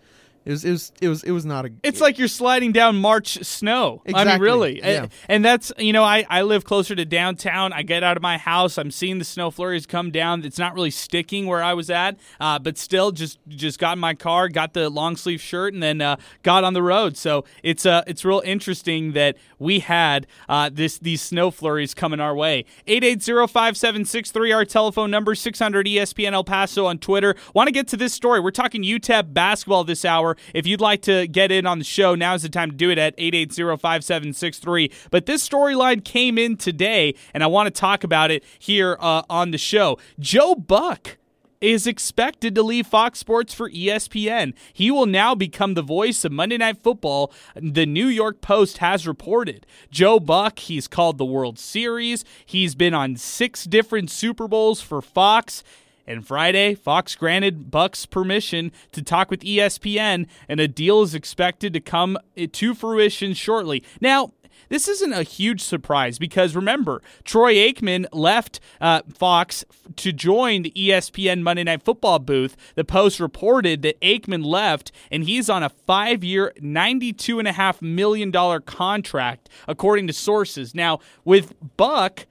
it was it was it was it was not a. It's like you're sliding down March snow. I mean, really. yeah. And, and that's, you know, I, I live closer to downtown. I get out of my house. I'm seeing the snow flurries come down. It's not really sticking where I was at, uh, but still just just got in my car, got the long sleeve shirt, and then uh, got on the road. So it's uh, it's real interesting that we had uh, this these snow flurries coming our way. 880-5763, our telephone number, 600 ESPN El Paso on Twitter. Want to get to this story. We're talking UTEP basketball this hour. If you'd like to get in on the show, now's the time to do it at 880-5763. But this storyline came in today, and I want to talk about it here uh, on the show. Joe Buck is expected to leave Fox Sports for ESPN. He will now become the voice of Monday Night Football, the New York Post has reported. Joe Buck, he's called the World Series. He's been on six different Super Bowls for Fox. And Friday, Fox granted Buck's permission to talk with ESPN, and a deal is expected to come to fruition shortly. Now, this isn't a huge surprise because remember, Troy Aikman left uh, Fox to join the ESPN Monday Night Football booth. The Post reported that Aikman left and he's on a five year, $92.5 million contract, according to sources. Now, with Buck,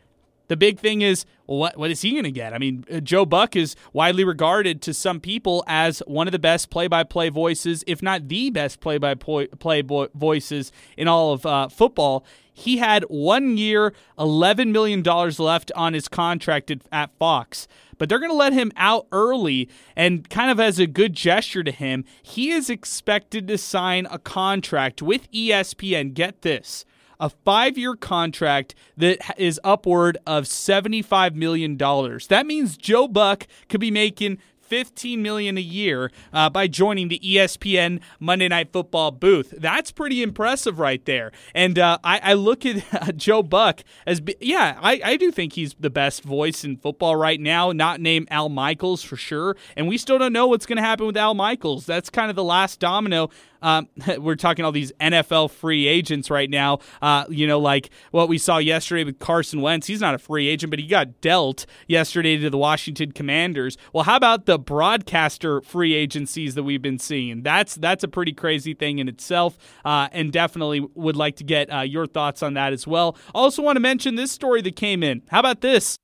the big thing is what what is he going to get? I mean, uh, Joe Buck is widely regarded to some people as one of the best play-by-play voices, if not the best play-by-play vo- voices in all of uh, football. He had one year, eleven million dollars left on his contract at, at Fox, but they're going to let him out early, and kind of as a good gesture to him, he is expected to sign a contract with ESPN. Get this a five year contract that is upward of $75 million. That means Joe Buck could be making 15 million a year uh, by joining the ESPN Monday Night Football booth. That's pretty impressive right there. And uh, I, I look at uh, [laughs] Joe Buck as, be- yeah, I, I do think he's the best voice in football right now, not named Al Michaels for sure. And we still don't know what's going to happen with Al Michaels. That's kind of the last domino um, [laughs] we're talking all these NFL free agents right now. Uh, you know, like what we saw yesterday with Carson Wentz. He's not a free agent, but he got dealt yesterday to the Washington Commanders. Well, how about the broadcaster free agencies that we've been seeing? That's that's a pretty crazy thing in itself, uh, and definitely would like to get uh, your thoughts on that as well. Also, want to mention this story that came in. How about this?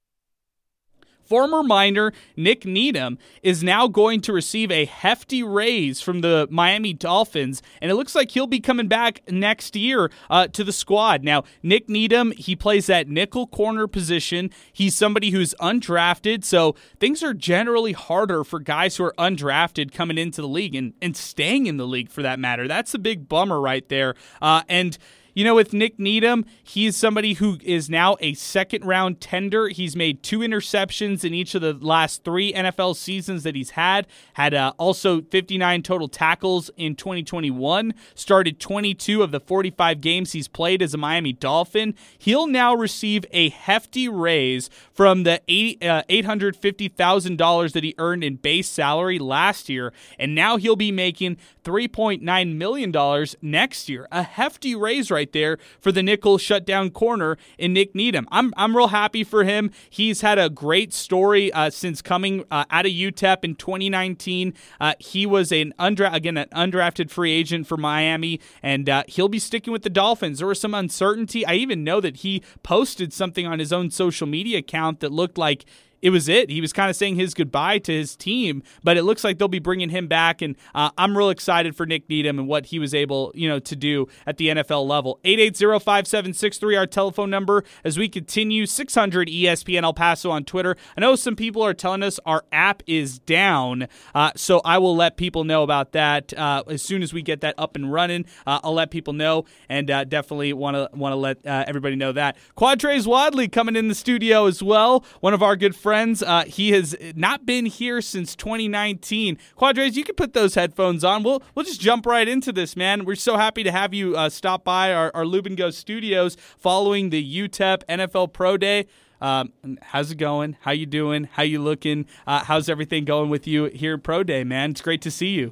Former miner Nick Needham is now going to receive a hefty raise from the Miami Dolphins, and it looks like he'll be coming back next year uh, to the squad. Now, Nick Needham, he plays that nickel corner position. He's somebody who's undrafted, so things are generally harder for guys who are undrafted coming into the league and, and staying in the league for that matter. That's a big bummer right there. Uh, and you know, with Nick Needham, he's somebody who is now a second round tender. He's made two interceptions in each of the last three NFL seasons that he's had. Had uh, also 59 total tackles in 2021. Started 22 of the 45 games he's played as a Miami Dolphin. He'll now receive a hefty raise from the 80, uh, $850,000 that he earned in base salary last year, and now he'll be making $3.9 million next year. A hefty raise right there for the nickel shutdown corner in Nick Needham. I'm, I'm real happy for him. He's had a great story uh, since coming uh, out of UTEP in 2019. Uh, he was an undra- again an undrafted free agent for Miami, and uh, he'll be sticking with the Dolphins. There was some uncertainty. I even know that he posted something on his own social media account that looked like it was it. He was kind of saying his goodbye to his team, but it looks like they'll be bringing him back, and uh, I'm real excited for Nick Needham and what he was able, you know, to do at the NFL level. 880-5763, our telephone number, as we continue. 600 ESPN El Paso on Twitter. I know some people are telling us our app is down, uh, so I will let people know about that uh, as soon as we get that up and running. Uh, I'll let people know, and uh, definitely want to want to let uh, everybody know that. Quardraiz Wadley coming in the studio as well. One of our good friends. Uh, he has not been here since 2019. Quardraiz, you can put those headphones on. We'll we'll just jump right into this, man. We're so happy to have you uh, stop by our, our Lubin Go studios following the UTEP NFL Pro Day. Um, how's it going? How you doing? How you looking? Uh, how's everything going with you here at Pro Day, man? It's great to see you.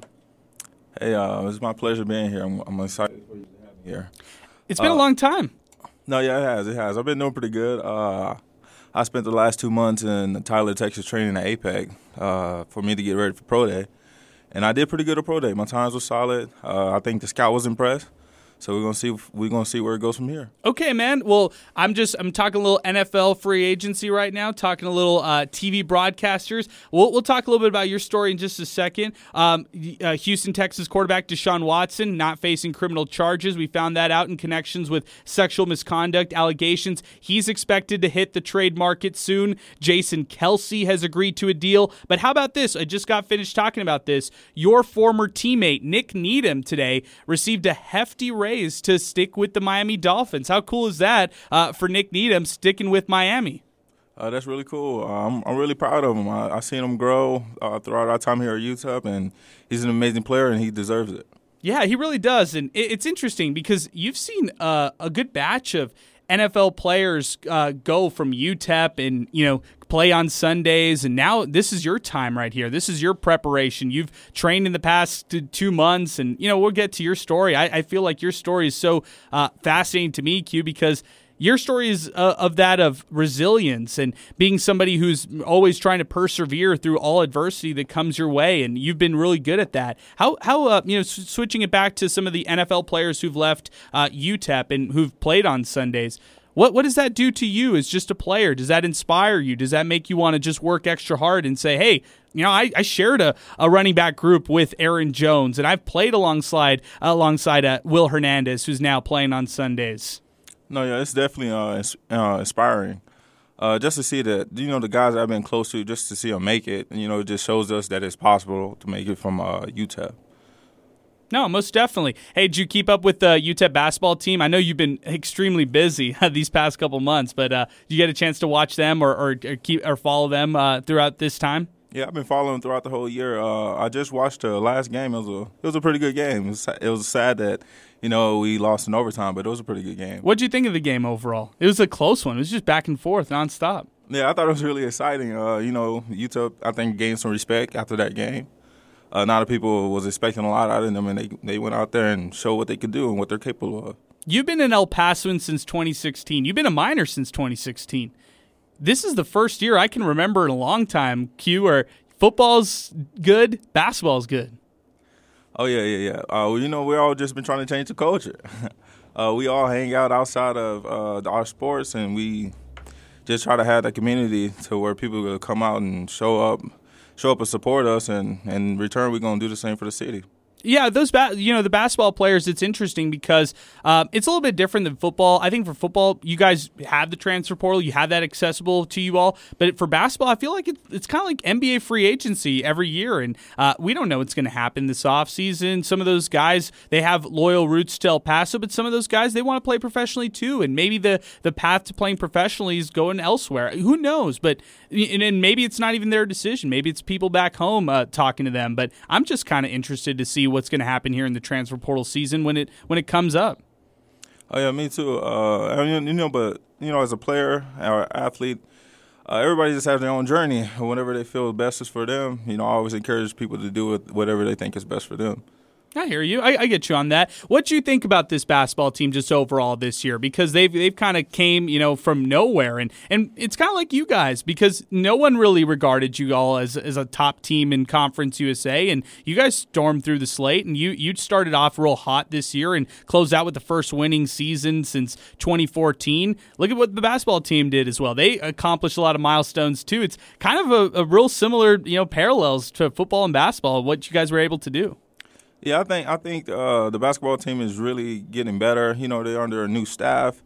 Hey, uh, it's my pleasure being here. I'm, I'm excited for you to have me here. It's been a Uh, long time. No, yeah, it has. It has. I've been doing pretty good. Uh, I spent the last two months in Tyler, Texas, training at APEC uh, for me to get ready for pro day, and I did pretty good at pro day. My times were solid. Uh, I think the scout was impressed. So we're gonna see we're gonna see where it goes from here. Okay, man. Well, I'm just I'm talking a little NFL free agency right now. Talking a little uh, TV broadcasters. We'll we'll talk a little bit about your story in just a second. Um, uh, Houston, Texas quarterback Deshaun Watson not facing criminal charges. We found that out in connections with sexual misconduct allegations. He's expected to hit the trade market soon. Jason Kelce has agreed to a deal. But how about this? I just got finished talking about this. Your former teammate Nick Needham today received a hefty raise to stick with the Miami Dolphins. How cool is that uh, for Nick Needham sticking with Miami? Uh, that's really cool. Uh, I'm, I'm really proud of him. I, have seen him grow uh, throughout our time here at UTEP, and he's an amazing player, and he deserves it. Yeah, he really does. And it's interesting because you've seen uh, a good batch of NFL players uh, go from UTEP and you know play on Sundays, and now this is your time right here. This is your preparation. You've trained in the past two months, and you know we'll get to your story. I, I feel like your story is so uh, fascinating to me, Q, because your story is uh, of that of resilience and being somebody who's always trying to persevere through all adversity that comes your way and you've been really good at that how how uh, you know s- switching it back to some of the NFL players who've left uh, UTEP and who've played on Sundays what what does that do to you as just a player? Does that inspire you? Does that make you want to just work extra hard and say, hey, you know, I, I shared a, a running back group with Aaron Jones, and I've played alongside alongside uh, Will Hernandez, who's now playing on Sundays. No, yeah, it's definitely uh, uh, inspiring. Uh, just to see that, you know, the guys I've been close to, just to see them make it, you know, it just shows us that it's possible to make it from uh, UTEP. No, most definitely. Hey, did you keep up with the UTEP basketball team? I know you've been extremely busy [laughs] these past couple months, but uh, did you get a chance to watch them or, or, or keep or follow them uh, throughout this time? Yeah, I've been following throughout the whole year. Uh, I just watched the last game. It was a it was a pretty good game. It was, it was sad that you know we lost in overtime, but it was a pretty good game. What did you think of the game overall? It was a close one. It was just back and forth nonstop. Yeah, I thought it was really exciting. Uh, you know, UTEP I think gained some respect after that game a lot of people was expecting a lot out of them, and they they went out there and showed what they could do and what they're capable of. You've been in El Paso since 2016. You've been a Miner since 2016. This is the first year I can remember in a long time, Q, where football's good, basketball's good. Oh yeah, yeah, yeah. Uh, you know, we all just been trying to change the culture. [laughs] uh, we all hang out outside of uh, our sports, and we just try to have that community to where people will come out and show up show up and support us, and, and in return, we're going to do the same for the city. Yeah, those ba- you know the basketball players. It's interesting because um, it's a little bit different than football. I think for football, you guys have the transfer portal, you have that accessible to you all. But for basketball, I feel like it, it's kind of like NBA free agency every year, and uh, we don't know what's going to happen this offseason. Some of those guys they have loyal roots to El Paso, but some of those guys they want to play professionally too, and maybe the the path to playing professionally is going elsewhere. Who knows? But and, and maybe it's not even their decision. Maybe it's people back home uh, talking to them. But I'm just kind of interested to see what's going to happen here in the transfer portal season when it when it comes up. Oh yeah, me too. Uh, you know, but you know, as a player or athlete, uh, everybody just has their own journey. Whatever they feel best is for them. You know, I always encourage people to do whatever they think is best for them. I hear you. I, I, get you on that. What do you think about this basketball team just overall this year? Because they've they've kind of came you know from nowhere, and and it's kind of like you guys because no one really regarded you all as as a top team in Conference USA, and you guys stormed through the slate, and you you started off real hot this year and closed out with the first winning season since 2014. Look at what the basketball team did as well. They accomplished a lot of milestones too. It's kind of a, a real similar you know parallels to football and basketball. What you guys were able to do. Yeah, I think I think uh, the basketball team is really getting better. You know, they're under a new staff.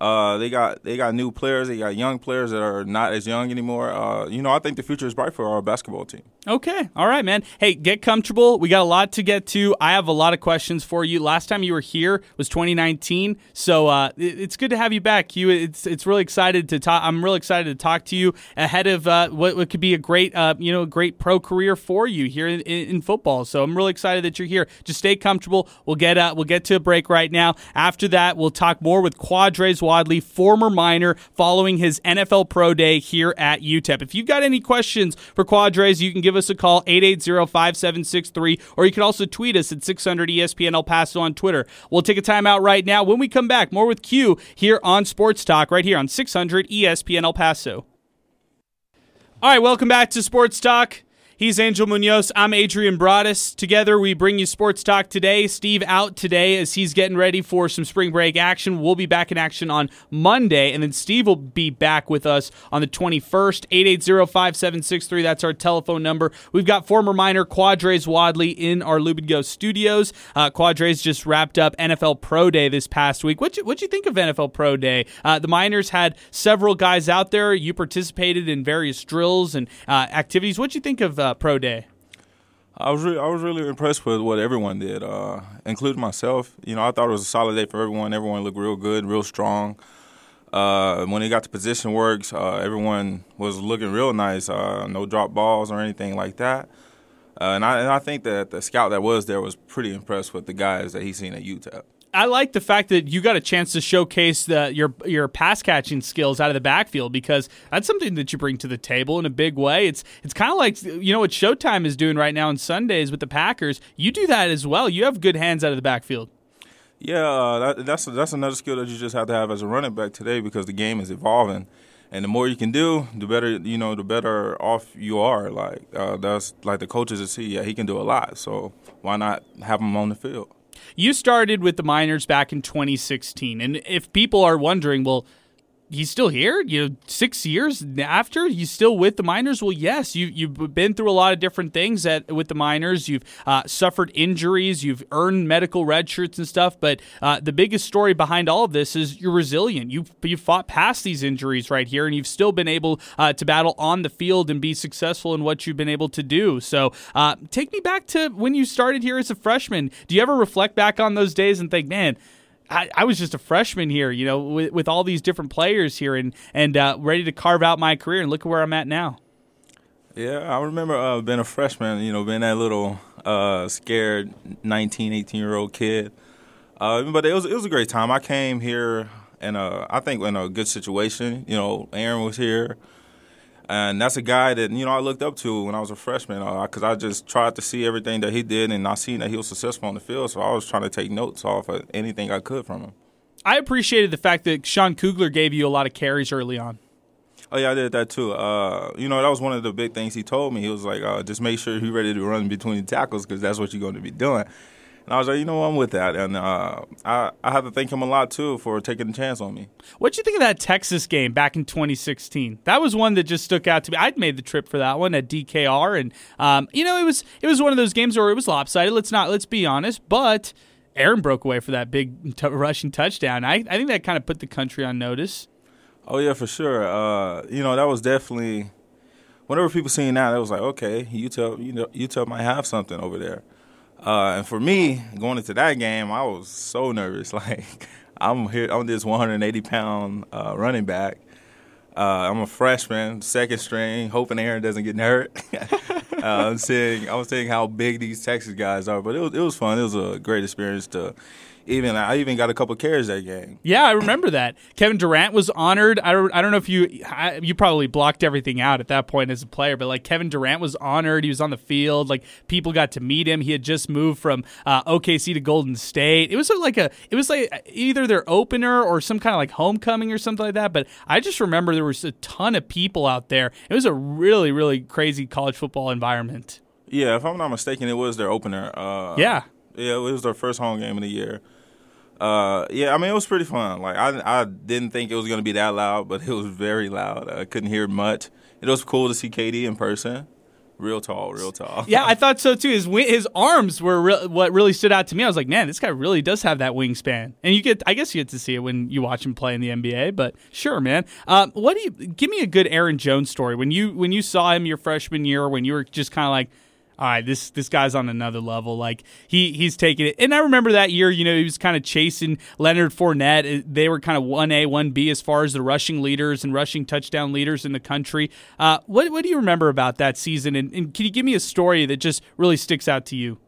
Uh, they got they got new players. They got young players that are not as young anymore. Uh, you know, I think the future is bright for our basketball team. Okay, all right, man. Hey, get comfortable. We got a lot to get to. I have a lot of questions for you. Last time you were here was 2019, so uh, it's good to have you back. You, it's it's really excited to talk. I'm really excited to talk to you ahead of uh, what, what could be a great uh, you know great pro career for you here in, in, football. So I'm really excited that you're here. Just stay comfortable. We'll get uh, we'll get to a break right now. After that, we'll talk more with Quardraiz Wadley, former Miner, following his NFL Pro Day here at UTEP. If you've got any questions for Quardraiz, you can give us a call 880-5763 or you can also tweet us at 600 ESPN El Paso on Twitter. We'll take a timeout right now. When we come back, more with Q here on Sports Talk right here on 600 ESPN El Paso. All right, welcome back to Sports Talk. He's Angel Munoz. I'm Adrian Broadus. Together, we bring you Sports Talk today. Steve out today as he's getting ready for some spring break action. We'll be back in action on Monday, and then Steve will be back with us on the 21st. 880-5763. That's our telephone number. We've got former Miner Quardraiz Wadley in our Lubigo studios. Uh, Quardraiz just wrapped up NFL Pro Day this past week. What'd you, what'd you think of NFL Pro Day? Uh, the Miners had several guys out there. You participated in various drills and uh, activities. What'd you think of uh, Pro Day? I was really, I was really impressed with what everyone did, uh, including myself. You know, I thought it was a solid day for everyone. Everyone looked real good, real strong. Uh, when they got to position works, uh, everyone was looking real nice. Uh, no drop balls or anything like that. Uh, and I and I think that the scout that was there was pretty impressed with the guys that he seen at UTEP. I like the fact that you got a chance to showcase the, your your pass catching skills out of the backfield because that's something that you bring to the table in a big way. It's it's kind of like you know what Showtime is doing right now on Sundays with the Packers. You do that as well. You have good hands out of the backfield. Yeah, uh, that, that's that's another skill that you just have to have as a running back today because the game is evolving, and the more you can do, the better you know, the better off you are. Like uh, that's like the coaches see, yeah, he can do a lot, so why not have him on the field? You started with the Miners back in 2016, and if people are wondering, well, he's still here. You know, six years after, he's still with the Miners. Well, yes, you you've been through a lot of different things at with the Miners. You've uh, suffered injuries. You've earned medical red shirts and stuff. But uh, the biggest story behind all of this is you're resilient. You you fought past these injuries right here, and you've still been able uh, to battle on the field and be successful in what you've been able to do. So, uh, take me back to when you started here as a freshman. Do you ever reflect back on those days and think, man? I, I, was just a freshman here, you know, with, with all these different players here and and uh, ready to carve out my career. And look at where I'm at now. Yeah, I remember uh, being a freshman, you know, being that little uh, scared 19, 18 year old kid. Uh, but it was it was a great time. I came here and I think in a good situation. You know, Aaron was here and that's a guy that you know I looked up to when I was a freshman because uh, I just tried to see everything that he did, and I seen that he was successful on the field. So I was trying to take notes off of anything I could from him. I appreciated the fact that Sean Kugler gave you a lot of carries early on. Oh yeah, I did that too. Uh, you know, that was one of the big things he told me. He was like, uh, just make sure you're ready to run between the tackles because that's what you're going to be doing. And I was like, you know, I'm with that, and uh, I I have to thank him a lot too for taking a chance on me. What'd you think of that Texas game back in 2016? That was one that just stuck out to me. I'd made the trip for that one at DKR, and um, you know, it was it was one of those games where it was lopsided. Let's not let's be honest, but Aaron broke away for that big t- rushing touchdown. I I think that kind of put the country on notice. Oh yeah, for sure. Uh, you know, that was definitely. Whenever people seen that, it was like, okay, UTEP, you know, UTEP might have something over there. Uh, and for me, going into that game, I was so nervous. [laughs] Like I'm here, I'm this 180 pound uh, running back. Uh, I'm a freshman, second string, hoping Aaron doesn't get hurt. [laughs] Uh, I'm seeing, I was seeing how big these Texas guys are, but it was, it was fun. It was a great experience to even I even got a couple carries that game. Yeah, I remember that. Kevin Durant was honored. I don't, I don't know if you you probably blocked everything out at that point as a player, but like Kevin Durant was honored. He was on the field. Like people got to meet him. He had just moved from uh, OKC to Golden State. It was like a it was like either their opener or some kind of like homecoming or something like that. But I just remember there was a ton of people out there. It was a really really crazy college football environment. Yeah, if I'm not mistaken, it was their opener. Uh, yeah. Yeah, it was their first home game of the year. Uh, yeah, I mean it was pretty fun. Like I, I didn't think it was gonna be that loud, but it was very loud. I couldn't hear much. It was cool to see KD in person. Real tall, real tall. yeah, I thought so too. His his arms were re- what really stood out to me. I was like, man, this guy really does have that wingspan. And you get, I guess you get to see it when you watch him play in the NBA. But sure, man. Um, what do you give me a good Aaron Jones story when you when you saw him your freshman year when you were just kind of like all right, this this guy's on another level. Like he he's taking it. And I remember that year, you know, he was kind of chasing Leonard Fournette. They were kind of one A, one B as far as the rushing leaders and rushing touchdown leaders in the country. Uh, what what do you remember about that season? And, and can you give me a story that just really sticks out to you?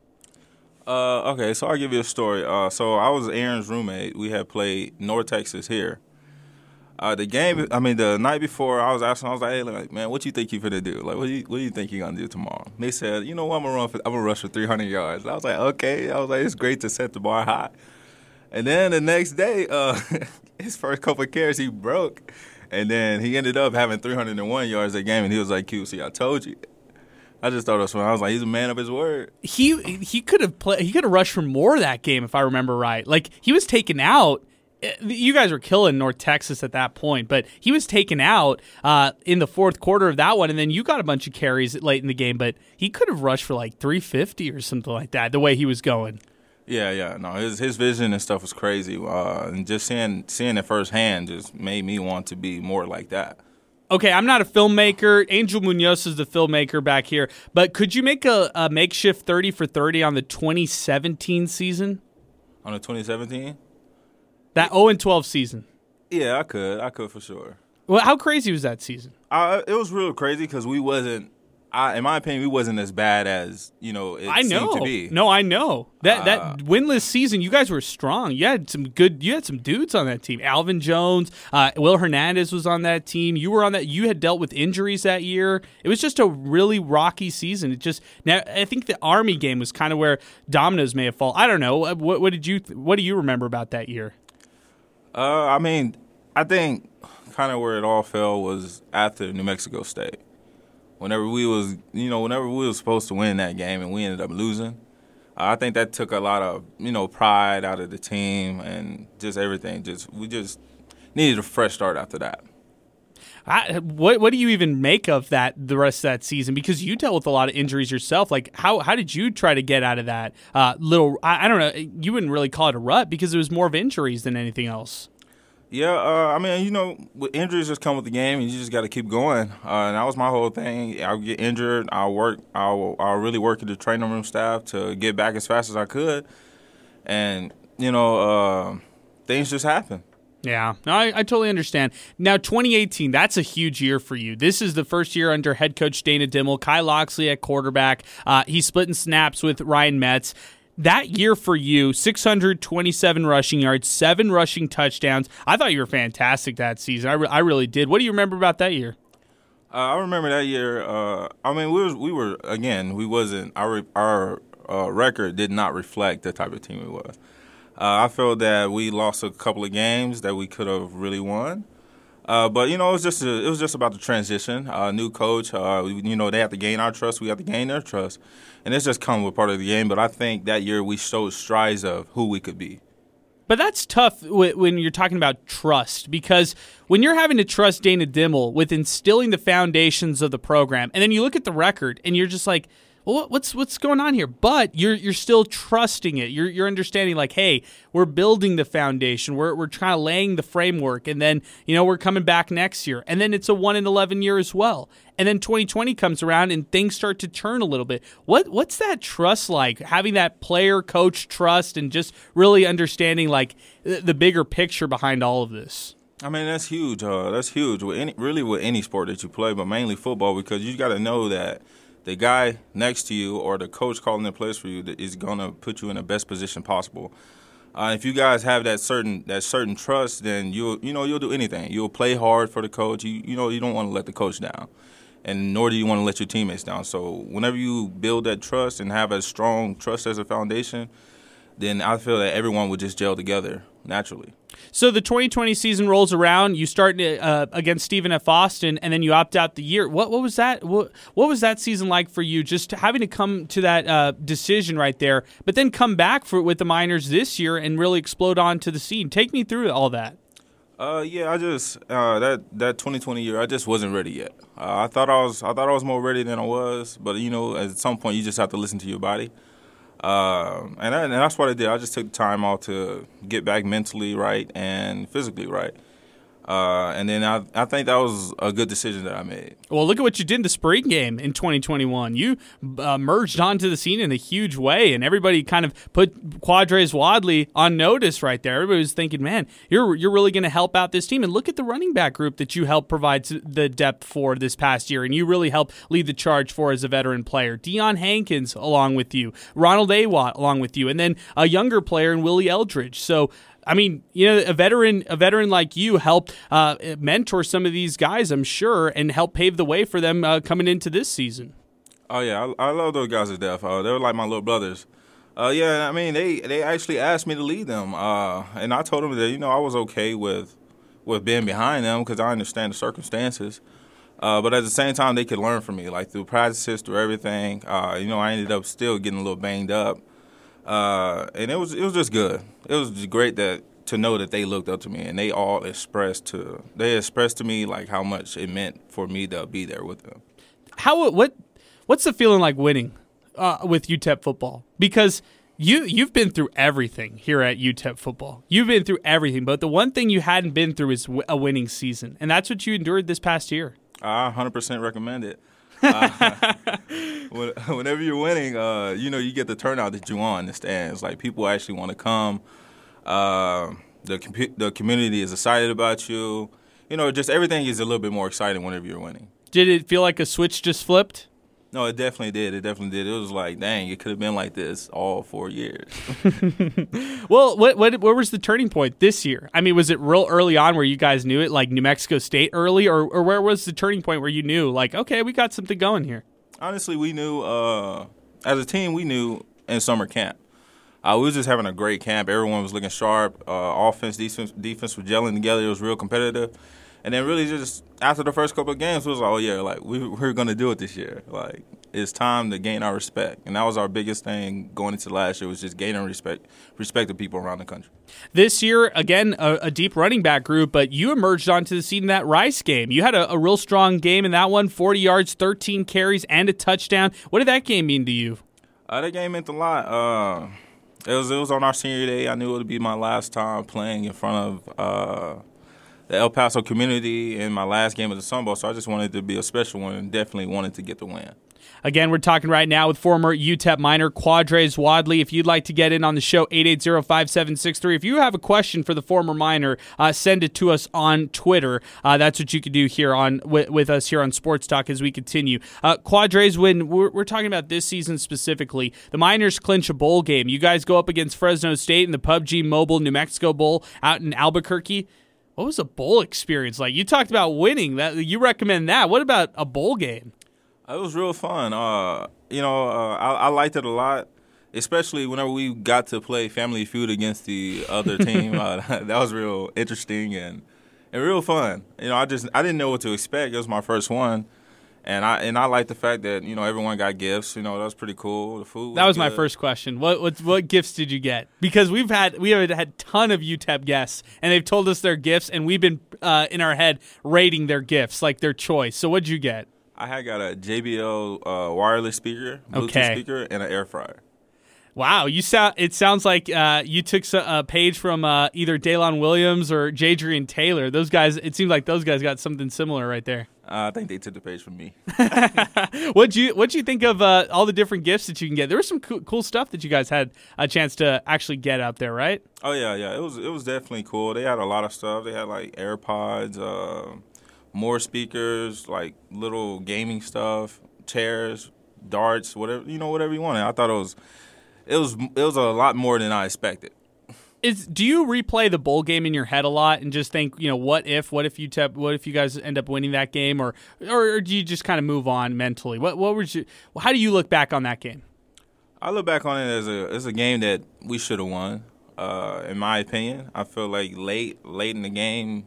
Uh, okay, so I'll give you a story. Uh, so I was Aaron's roommate. We had played North Texas here, Uh, the game, I mean, the night before, I was asking, I was like, "Hey, man, what you think you finna do? Like, what do you, what do you think you gonna do tomorrow?" And they said, "You know what? I'm gonna run. For, gonna rush for 300 yards." I was like, "Okay." I was like, "It's great to set the bar high." And then the next day, uh, [laughs] his first couple of carries, he broke, and then he ended up having 301 yards that game, and he was like, "QC, I told you." I just thought it was. I was like, he's a man of his word. He he could have played. He could have rushed for more that game if I remember right. Like he was taken out. You guys were killing North Texas at that point, but he was taken out uh, in the fourth quarter of that one, and then you got a bunch of carries late in the game. But he could have rushed for like 350 or something like that. The way he was going. Yeah, yeah, no, his his vision and stuff was crazy, uh, and just seeing seeing it firsthand just made me want to be more like that. Okay, I'm not a filmmaker. Angel Munoz is the filmmaker back here, but could you make a, a makeshift 30 for 30 on the 2017 season? On the 2017, That 0 and 12 season. yeah, I could, I could for sure. Well, how crazy was that season? Uh, it was real crazy because we wasn't, I, in my opinion, we wasn't as bad as you know it I know. seemed to be. No, I know that Uh, that winless season. You guys were strong. You had some good. You had some dudes on that team. Alvin Jones, uh, Will Hernandez was on that team. You were on that. You had dealt with injuries that year. It was just a really rocky season. It just now. I think the Army game was kind of where dominoes may have fallen. I don't know. What, what did you What do you remember about that year? Uh, I mean, I think kind of where it all fell was after New Mexico State. Whenever we was, you know, whenever we was supposed to win that game and we ended up losing, I think that took a lot of, you know, pride out of the team and just everything. Just we just needed a fresh start after that. I, what What do you even make of that the rest of that season? Because you dealt with a lot of injuries yourself. Like how how did you try to get out of that uh, little? I, I don't know. You wouldn't really call it a rut because it was more of injuries than anything else. Yeah, uh, I mean, you know, injuries just come with the game, and you just got to keep going. Uh, and that was my whole thing. I'll get injured. I'll work. I'll, I'll really work with the training room staff to get back as fast as I could. And you know, uh, things just happen. Yeah, no, I, I totally understand. Now, 2018, that's a huge year for you. This is the first year under head coach Dana Dimel, Kyle Locksley at quarterback. Uh, he's splitting snaps with Ryan Metz. That year for you, 627 rushing yards, seven rushing touchdowns. I thought you were fantastic that season. I, re- I really did. What do you remember about that year? Uh, I remember that year. Uh, I mean, we was we were again. We wasn't our our uh, record did not reflect the type of team we was. Uh, I feel that we lost a couple of games that we could have really won. Uh, but you know, it was just a, it was just about the transition. Uh, new coach, uh, you know, they have to gain our trust. We have to gain their trust, and it's just come with part of the game. But I think that year we showed strides of who we could be. But that's tough wh- when you're talking about trust because when you're having to trust Dana Dimel with instilling the foundations of the program, and then you look at the record and you're just like, well, what's what's going on here? But you're you're still trusting it. You're you're understanding like, hey, we're building the foundation. We're we're kind of laying the framework, and then you know we're coming back next year, and then it's a one in eleven year as well. And then 2020 comes around and things start to turn a little bit. What what's that trust like? Having that player coach trust and just really understanding like the bigger picture behind all of this. I mean, that's huge. Uh, that's huge with any really with any sport that you play, but mainly football because you got to know that the guy next to you or the coach calling the plays for you is going to put you in the best position possible. Uh, if you guys have that certain that certain trust, then you you know you'll do anything. You'll play hard for the coach. You you know you don't want to let the coach down, and nor do you want to let your teammates down. So whenever you build that trust and have a strong trust as a foundation, then I feel that everyone would just gel together naturally. So the 2020 season rolls around. You start uh, against Stephen F. Austin, and then you opt out the year. What what was that? What, what was that season like for you? Just having to come to that uh, decision right there, but then come back for with the Miners this year and really explode onto the scene. Take me through all that. Uh, yeah, I just uh, that that 2020 year, I just wasn't ready yet. Uh, I thought I was, I thought I was more ready than I was, but you know, at some point, you just have to listen to your body. Uh, and, that, and that's what I did. I just took the time out to get back mentally right and physically right. Uh, and then I, I think that was a good decision that I made. Well, look at what you did in the spring game in 2021. You uh, merged onto the scene in a huge way, and everybody kind of put Quardraiz Wadley on notice right there. Everybody was thinking, "Man, you're you're really going to help out this team." And look at the running back group that you helped provide the depth for this past year, and you really helped lead the charge for as a veteran player. Deion Hankins along with you, Ronald Awatt along with you, and then a younger player in Willie Eldridge. So I mean, you know, a veteran, a veteran like you helped uh, mentor some of these guys, I'm sure, and help pave the way for them uh, coming into this season. Oh yeah, I, I love those guys to death. Uh, they were like my little brothers. Uh, yeah, I mean, they they actually asked me to lead them, uh, and I told them that you know I was okay with with being behind them because I understand the circumstances. Uh, but at the same time, they could learn from me, like through practices, through everything. You know, I ended up still getting a little banged up, uh, and it was it was just good. It was great that to know that they looked up to me and they all expressed to they expressed to me like how much it meant for me to be there with them. How what what's the feeling like winning uh, with UTEP football? Because you you've been through everything here at UTEP football. You've been through everything, but the one thing you hadn't been through is a winning season, and that's what you endured this past year. I 100% recommend it. [laughs] Uh, whenever you're winning, uh, you know you get the turnout that you want in the stands. Like people actually want to come. Uh, the com- the community is excited about you. You know, just everything is a little bit more exciting whenever you're winning. Did it feel like a switch just flipped? No, it definitely did. It definitely did. It was like, dang, it could have been like this all four years. [laughs] well, what, what where was the turning point this year? I mean, was it real early on where you guys knew it, like New Mexico State early, or or where was the turning point where you knew, like, okay, we got something going here? Honestly, we knew uh, as a team, we knew in summer camp. Uh, we was just having a great camp. Everyone was looking sharp. Uh, offense, defense, defense was gelling together. It was real competitive. And then really just after the first couple of games, it was like, oh yeah, like we we're gonna do it this year. Like it's time to gain our respect, and that was our biggest thing going into last year was just gaining respect, respect of people around the country. This year, again, a, a, deep running back group, but you emerged onto the scene in that Rice game. You had a, a real strong game in that one, 40 yards, 13 carries, and a touchdown. What did that game mean to you? Uh, that game meant a lot. Uh, it was it was on our senior day. I knew it would be my last time playing in front of. Uh, the El Paso community in my last game of the Sun Bowl, so I just wanted to be a special one and definitely wanted to get the win. Again, we're talking right now with former UTEP Miner Quardraiz Wadley. If you'd like to get in on the show, 880-5763. If you have a question for the former Miner, uh, send it to us on Twitter. Uh, that's what you can do here on with, with, us here on Sports Talk as we continue. Uh, Quardraiz, when we're, we're, talking about this season specifically, the Miners clinch a bowl game. You guys go up against Fresno State in the PUBG Mobile New Mexico Bowl out in Albuquerque. What was a bowl experience like? You talked about winning. That you recommend that. What about a bowl game? It was real fun. Uh, you know, uh, I, I, liked it a lot, especially whenever we got to play Family Feud against the other team. [laughs] uh, [laughs] that was real interesting and and real fun. You know, I just I didn't know what to expect. It was my first one. And I and I like the fact that you know everyone got gifts. You know that was pretty cool. The food. Was that was good. my first question. What, what what gifts did you get? Because we've had we have had ton of UTEP guests, and they've told us their gifts, and we've been uh, in our head rating their gifts like their choice. So what'd you get? I had got a JBL uh, wireless speaker, Bluetooth okay. speaker, and an air fryer. Wow, you sound. It sounds like uh, you took a page from uh, either Daylon Williams or Jadrian Taylor. Those guys. It seems like those guys got something similar right there. Uh, I think they took the page from me. [laughs] what'd you What'd you think of uh, all the different gifts that you can get? There was some cool, cool, stuff that you guys had a chance to actually get out there, right? Oh yeah, yeah. It was it was definitely cool. They had a lot of stuff. They had like AirPods, uh, more speakers, like little gaming stuff, chairs, darts, whatever you know, whatever you wanted. I thought it was it was it was a lot more than I expected. Is do you replay the bowl game in your head a lot and just think, you know, what if, what if UTEP, what if you guys end up winning that game, or or, do you just kind of move on mentally? What what would you? How do you look back on that game? I look back on it as a as a game that we should have won. Uh, in my opinion, I feel like late late in the game,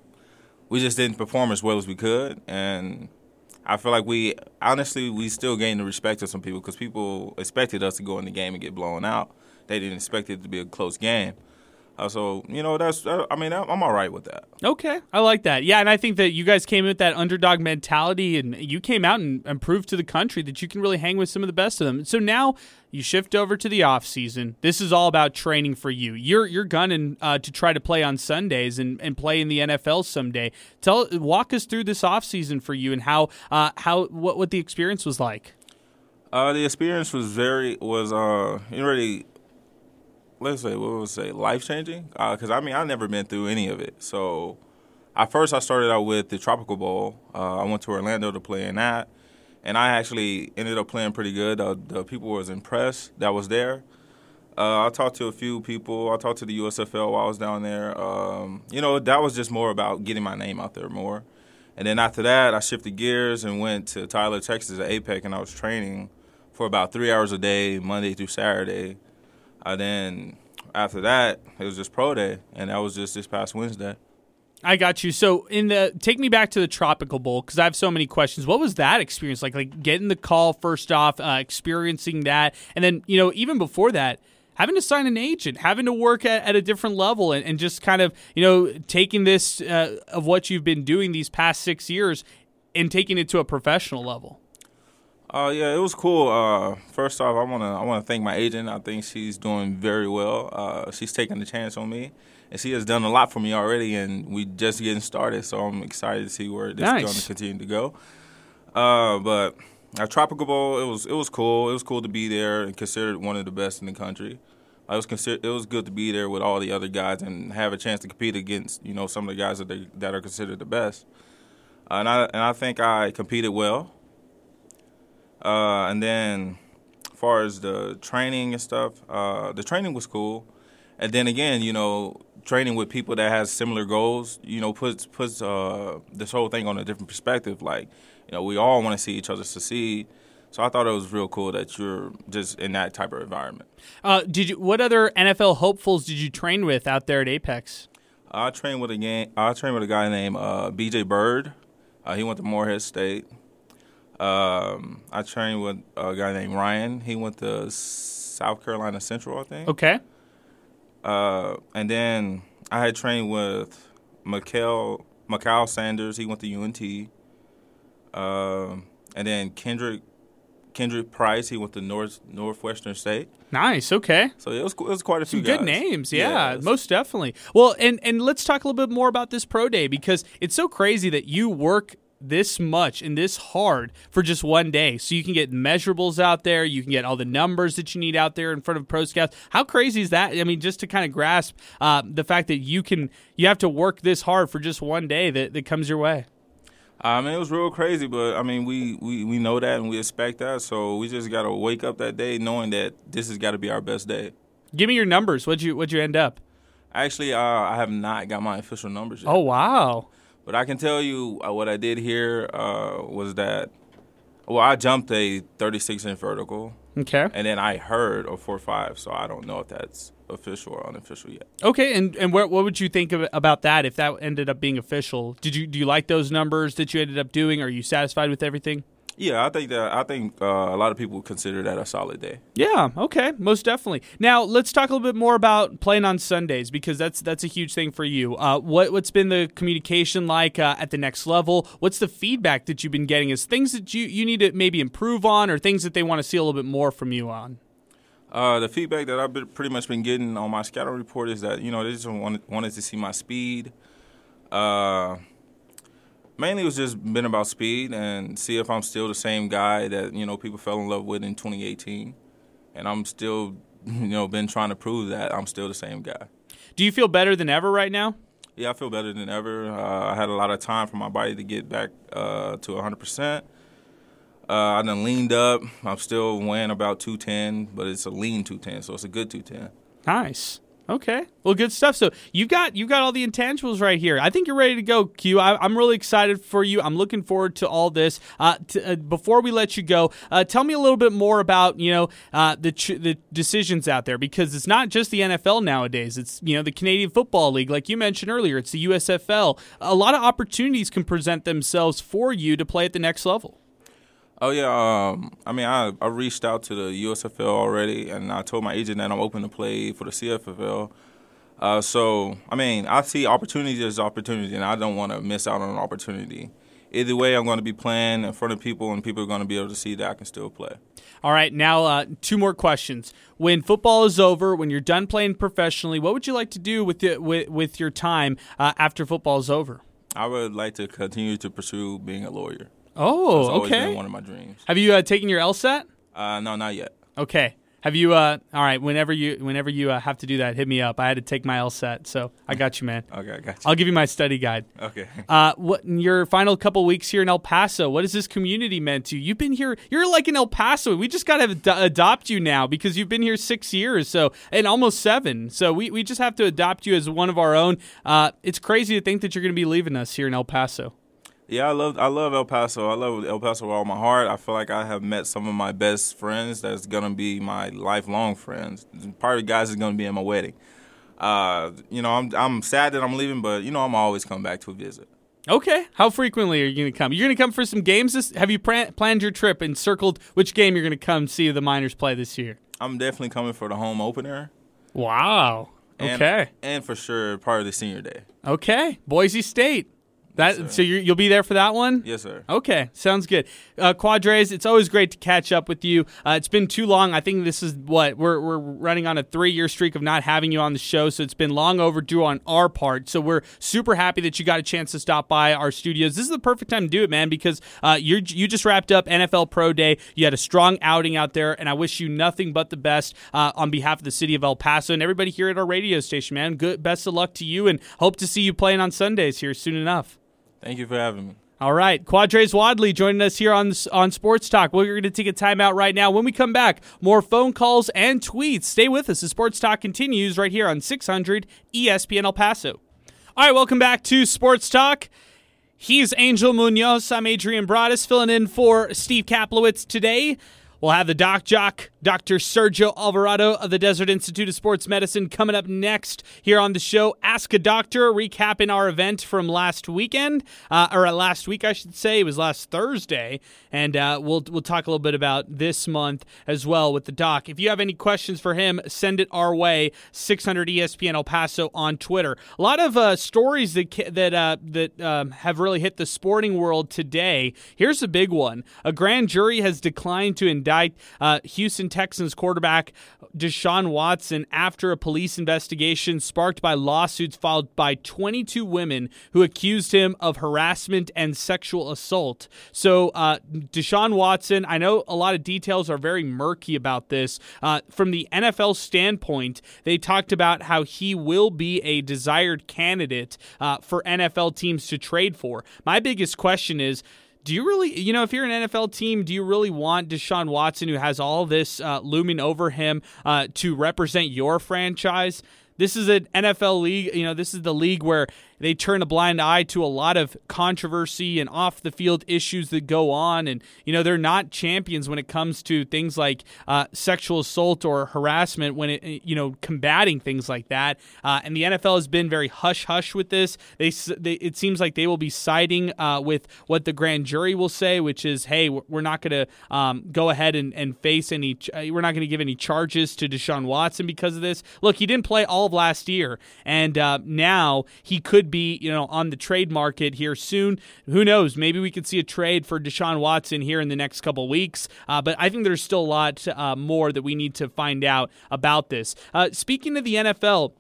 we just didn't perform as well as we could, and I feel like we honestly we still gained the respect of some people because people expected us to go in the game and get blown out. They didn't expect it to be a close game. Uh, so you know that's uh, I mean I'm all right with that. Okay, I like that. Yeah, and I think that you guys came with that underdog mentality, and you came out and, and, proved to the country that you can really hang with some of the best of them. So now you shift over to the off season. This is all about training for you. You're you're gunning uh, to try to play on Sundays and, and play in the NFL someday. Tell walk us through this off season for you and how uh, how what what the experience was like. Uh, the experience was very was uh really let's say what would say life changing because uh, I mean I've never been through any of it. So at first I started out with the Tropical Bowl. Uh, I went to Orlando to play in that, and I actually ended up playing pretty good. Uh, the people was impressed that was there. Uh, I talked to a few people. I talked to the USFL while I was down there. Um, you know, that was just more about getting my name out there more. And then after that, I shifted gears and went to Tyler, Texas at APEC, and I was training for about three hours a day, Monday through Saturday. I then, after that, it was just pro day, and that was just this past Wednesday. I got you. So in the take me back to the Tropical Bowl because I have so many questions. What was that experience like? Like getting the call first off, uh, experiencing that, and then you know even before that, having to sign an agent, having to work at, at a different level, and, and just kind of you know taking this uh, of what you've been doing these past six years and taking it to a professional level. Uh, yeah, it was cool. Uh, first off, I wanna I wanna thank my agent. I think she's doing very well. Uh, she's taking the chance on me, and she has done a lot for me already. And we just getting started, so I'm excited to see where this Nice. is going to continue to go. Uh, but at Tropical Bowl, it was it was cool. It was cool to be there and considered one of the best in the country. I was consider it was good to be there with all the other guys and have a chance to compete against you know some of the guys that they, that are considered the best. Uh, and I and I think I competed well. Uh, and then, as far as the training and stuff, uh, the training was cool. And then again, you know, training with people that has similar goals, you know, puts puts uh, this whole thing on a different perspective. Like, you know, we all want to see each other succeed. So I thought it was real cool that you're just in that type of environment. Uh, did you? What other NFL hopefuls did you train with out there at Apex? I trained with a game. I trained with a guy named uh, B.J. Bird. Uh, he went to Morehead State. Um, I trained with a guy named Ryan. He went to South Carolina Central, I think. Okay. Uh, and then I had trained with Mikel Mikal Sanders. He went to UNT. Um, and then Kendrick Kendrick Price. He went to North Northwestern State. Nice. Okay. So it was it was quite a few good names, yeah, Yeah, most definitely. Well, and and let's talk a little bit more about this pro day because it's so crazy that you work this much and this hard for just one day. So you can get measurables out there, you can get all the numbers that you need out there in front of pro scouts. How crazy is that? I mean, just to kind of grasp uh, the fact that you can you have to work this hard for just one day that, that comes your way. I mean, it was real crazy, but I mean, we, we, we know that and we expect that, so we just gotta wake up that day knowing that this has got to be our best day. Give me your numbers. What'd you what'd you end up? Actually, uh, I have not got my official numbers yet. Oh wow. But I can tell you uh, what I did here uh, was that, well, I jumped a 36 inch vertical, Okay. and then I heard a 4 5, so I don't know if that's official or unofficial yet. Okay, and and what what would you think of, about that if that ended up being official? Did you do you like those numbers that you ended up doing? Are you satisfied with everything? Yeah, I think that I think uh, a lot of people consider that a solid day. Yeah, okay, most definitely. Now let's talk a little bit more about playing on Sundays because that's that's a huge thing for you. Uh, what what's been the communication like uh, at the next level? What's the feedback that you've been getting? Is things that you you need to maybe improve on, or things that they want to see a little bit more from you on? Uh, the feedback that I've been, pretty much been getting on my scouting report is that you know they just wanted, wanted to see my speed. Mainly it was just been about speed and see if I'm still the same guy that you know people fell in love with in 2018, and I'm still [laughs] you know been trying to prove that I'm still the same guy. Do you feel better than ever right now? Yeah, I feel better than ever. Uh, I had a lot of time for my body to get back uh, to 100%. Uh, I done leaned up. I'm still weighing about 210, but it's a lean 210, so it's a good 210. Nice. Okay. Well, good stuff. So you've got you've got all the intangibles right here. I think you're ready to go, Q. I, I'm really excited for you. I'm looking forward to all this. Uh, t- uh, before we let you go, uh, tell me a little bit more about you know uh, the ch- the decisions out there because it's not just the NFL nowadays. It's you know the Canadian Football League, like you mentioned earlier. It's the USFL. A lot of opportunities can present themselves for you to play at the next level. Oh yeah, um, I mean, I, I reached out to the USFL already, and I told my agent that I'm open to play for the CFFL. Uh, so, I mean, I see opportunity as opportunity, and I don't want to miss out on an opportunity. Either way, I'm going to be playing in front of people, and people are going to be able to see that I can still play. All right, now uh, two more questions. When football is over, when you're done playing professionally, what would you like to do with the, with, with your time uh, after football is over? I would like to continue to pursue being a lawyer. Oh, okay. been one of my dreams. Have you uh, taken your LSAT? Uh, no, not yet. Okay. Have you? Uh, all right. Whenever you, whenever you uh, have to do that, hit me up. I had to take my LSAT, so I got you, man. [laughs] Okay, I got you. I'll give you my study guide. Okay. [laughs] Uh, what in your final couple weeks here in El Paso? What has this community meant to you? You've been here. You're like in El Paso. We just got to ad- adopt you now because you've been here six years, so and almost seven. So we, we just have to adopt you as one of our own. Uh, it's crazy to think that you're going to be leaving us here in El Paso. Yeah, I love I love El Paso. I love El Paso with all my heart. I feel like I have met some of my best friends that's gonna be my lifelong friends. Part of the guys is gonna be in my wedding. Uh, you know, I'm I'm sad that I'm leaving, but you know, I'm always come back to a visit. Okay. How frequently are you going to come? You're going to come for some games. This, have you pra- planned your trip and circled which game you're going to come see the Miners play this year? I'm definitely coming for the home opener. Wow. And, Okay. And for sure, part of the senior day. Okay. Boise State. That sir. so you you'll be there for that one. Yes, sir. Okay, sounds good. Uh, Quardraiz, it's always great to catch up with you. Uh, it's been too long. I think this is what we're we're running on a three year streak of not having you on the show, so it's been long overdue on our part. So we're super happy that you got a chance to stop by our studios. This is the perfect time to do it, man, because uh, you you just wrapped up NFL Pro Day. You had a strong outing out there, and I wish you nothing but the best uh, on behalf of the city of El Paso and everybody here at our radio station, man. Good, best of luck to you, and hope to see you playing on Sundays here soon enough. Thank you for having me. All right, Quardraiz Wadley joining us here on on Sports Talk. We're going to take a timeout right now. When we come back, more phone calls and tweets. Stay with us as Sports Talk continues right here on 600 ESPN El Paso. All right, welcome back to Sports Talk. He's Angel Munoz. I'm Adrian Broadus, filling in for Steve Kaplowitz today. We'll have the doc jock, Dr. Sergio Alvarado of the Desert Institute of Sports Medicine, coming up next here on the show. Ask a Doctor, recapping our event from last weekend, uh, or last week, I should say. It was last Thursday, and uh, we'll we'll talk a little bit about this month as well with the doc. If you have any questions for him, send it our way. 600 ESPN El Paso on Twitter. A lot of uh, stories that that uh, that um, have really hit the sporting world today. Here's a big one: a grand jury has declined to indict uh, Houston Texans quarterback Deshaun Watson after a police investigation sparked by lawsuits filed by 22 women who accused him of harassment and sexual assault. So, uh, Deshaun Watson, I know a lot of details are very murky about this. Uh, from the NFL standpoint, they talked about how he will be a desired candidate uh, for NFL teams to trade for. My biggest question is, do you really, you know, if you're an NFL team, do you really want Deshaun Watson, who has all this uh, looming over him, uh, to represent your franchise? This is an NFL league. You know, this is the league where they turn a blind eye to a lot of controversy and off the field issues that go on. And, you know, they're not champions when it comes to things like uh, sexual assault or harassment when it, you know, combating things like that. Uh, and the NFL has been very hush hush with this. They, they, it seems like they will be siding uh, with what the grand jury will say, which is, hey, we're not going to um, go ahead and, and face any, we're not going to give any charges to Deshaun Watson because of this. Look, he didn't play all of last year, and uh, now he could be, you know, on the trade market here soon. Who knows? Maybe we could see a trade for Deshaun Watson here in the next couple weeks. Uh, but I think there's still a lot uh, more that we need to find out about this. Uh, speaking of the NFL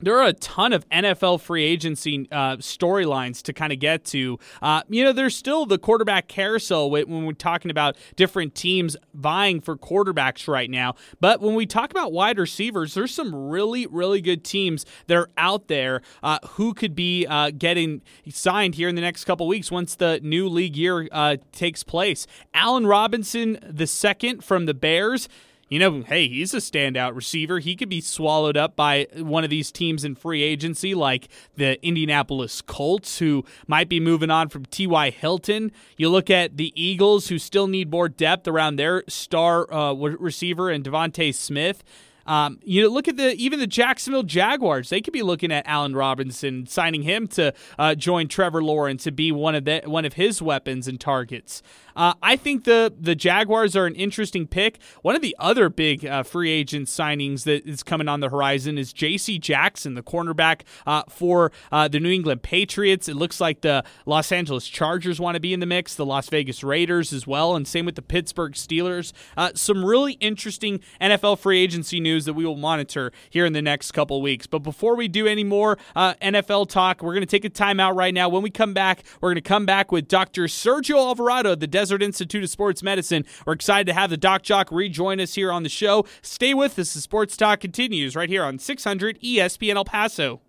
there are a ton of NFL free agency uh, storylines to kind of get to. Uh, you know, there's still the quarterback carousel when we're talking about different teams vying for quarterbacks right now. But when we talk about wide receivers, there's some really, really good teams that are out there uh, who could be uh, getting signed here in the next couple weeks once the new league year uh, takes place. Allen Robinson, the second from the Bears you know, hey, he's a standout receiver. He could be swallowed up by one of these teams in free agency, like the Indianapolis Colts, who might be moving on from T.Y. Hilton. You look at the Eagles, who still need more depth around their star uh, receiver and DeVonta Smith. Um, you know, look at the even the Jacksonville Jaguars. They could be looking at Allen Robinson, signing him to uh, join Trevor Lawrence to be one of the one of his weapons and targets. Uh, I think the the Jaguars are an interesting pick. One of the other big uh, free agent signings that is coming on the horizon is J.C. Jackson, the cornerback uh, for uh, the New England Patriots. It looks like the Los Angeles Chargers want to be in the mix, the Las Vegas Raiders as well, and same with the Pittsburgh Steelers. Uh, some really interesting NFL free agency news that we will monitor here in the next couple weeks. But before we do any more uh, NFL talk, we're going to take a timeout right now. When we come back, we're going to come back with Dr. Sergio Alvarado the Desert Institute of Sports Medicine. We're excited to have the Doc Jock rejoin us here on the show. Stay with us. The Sports Talk continues right here on 600 ESPN El Paso.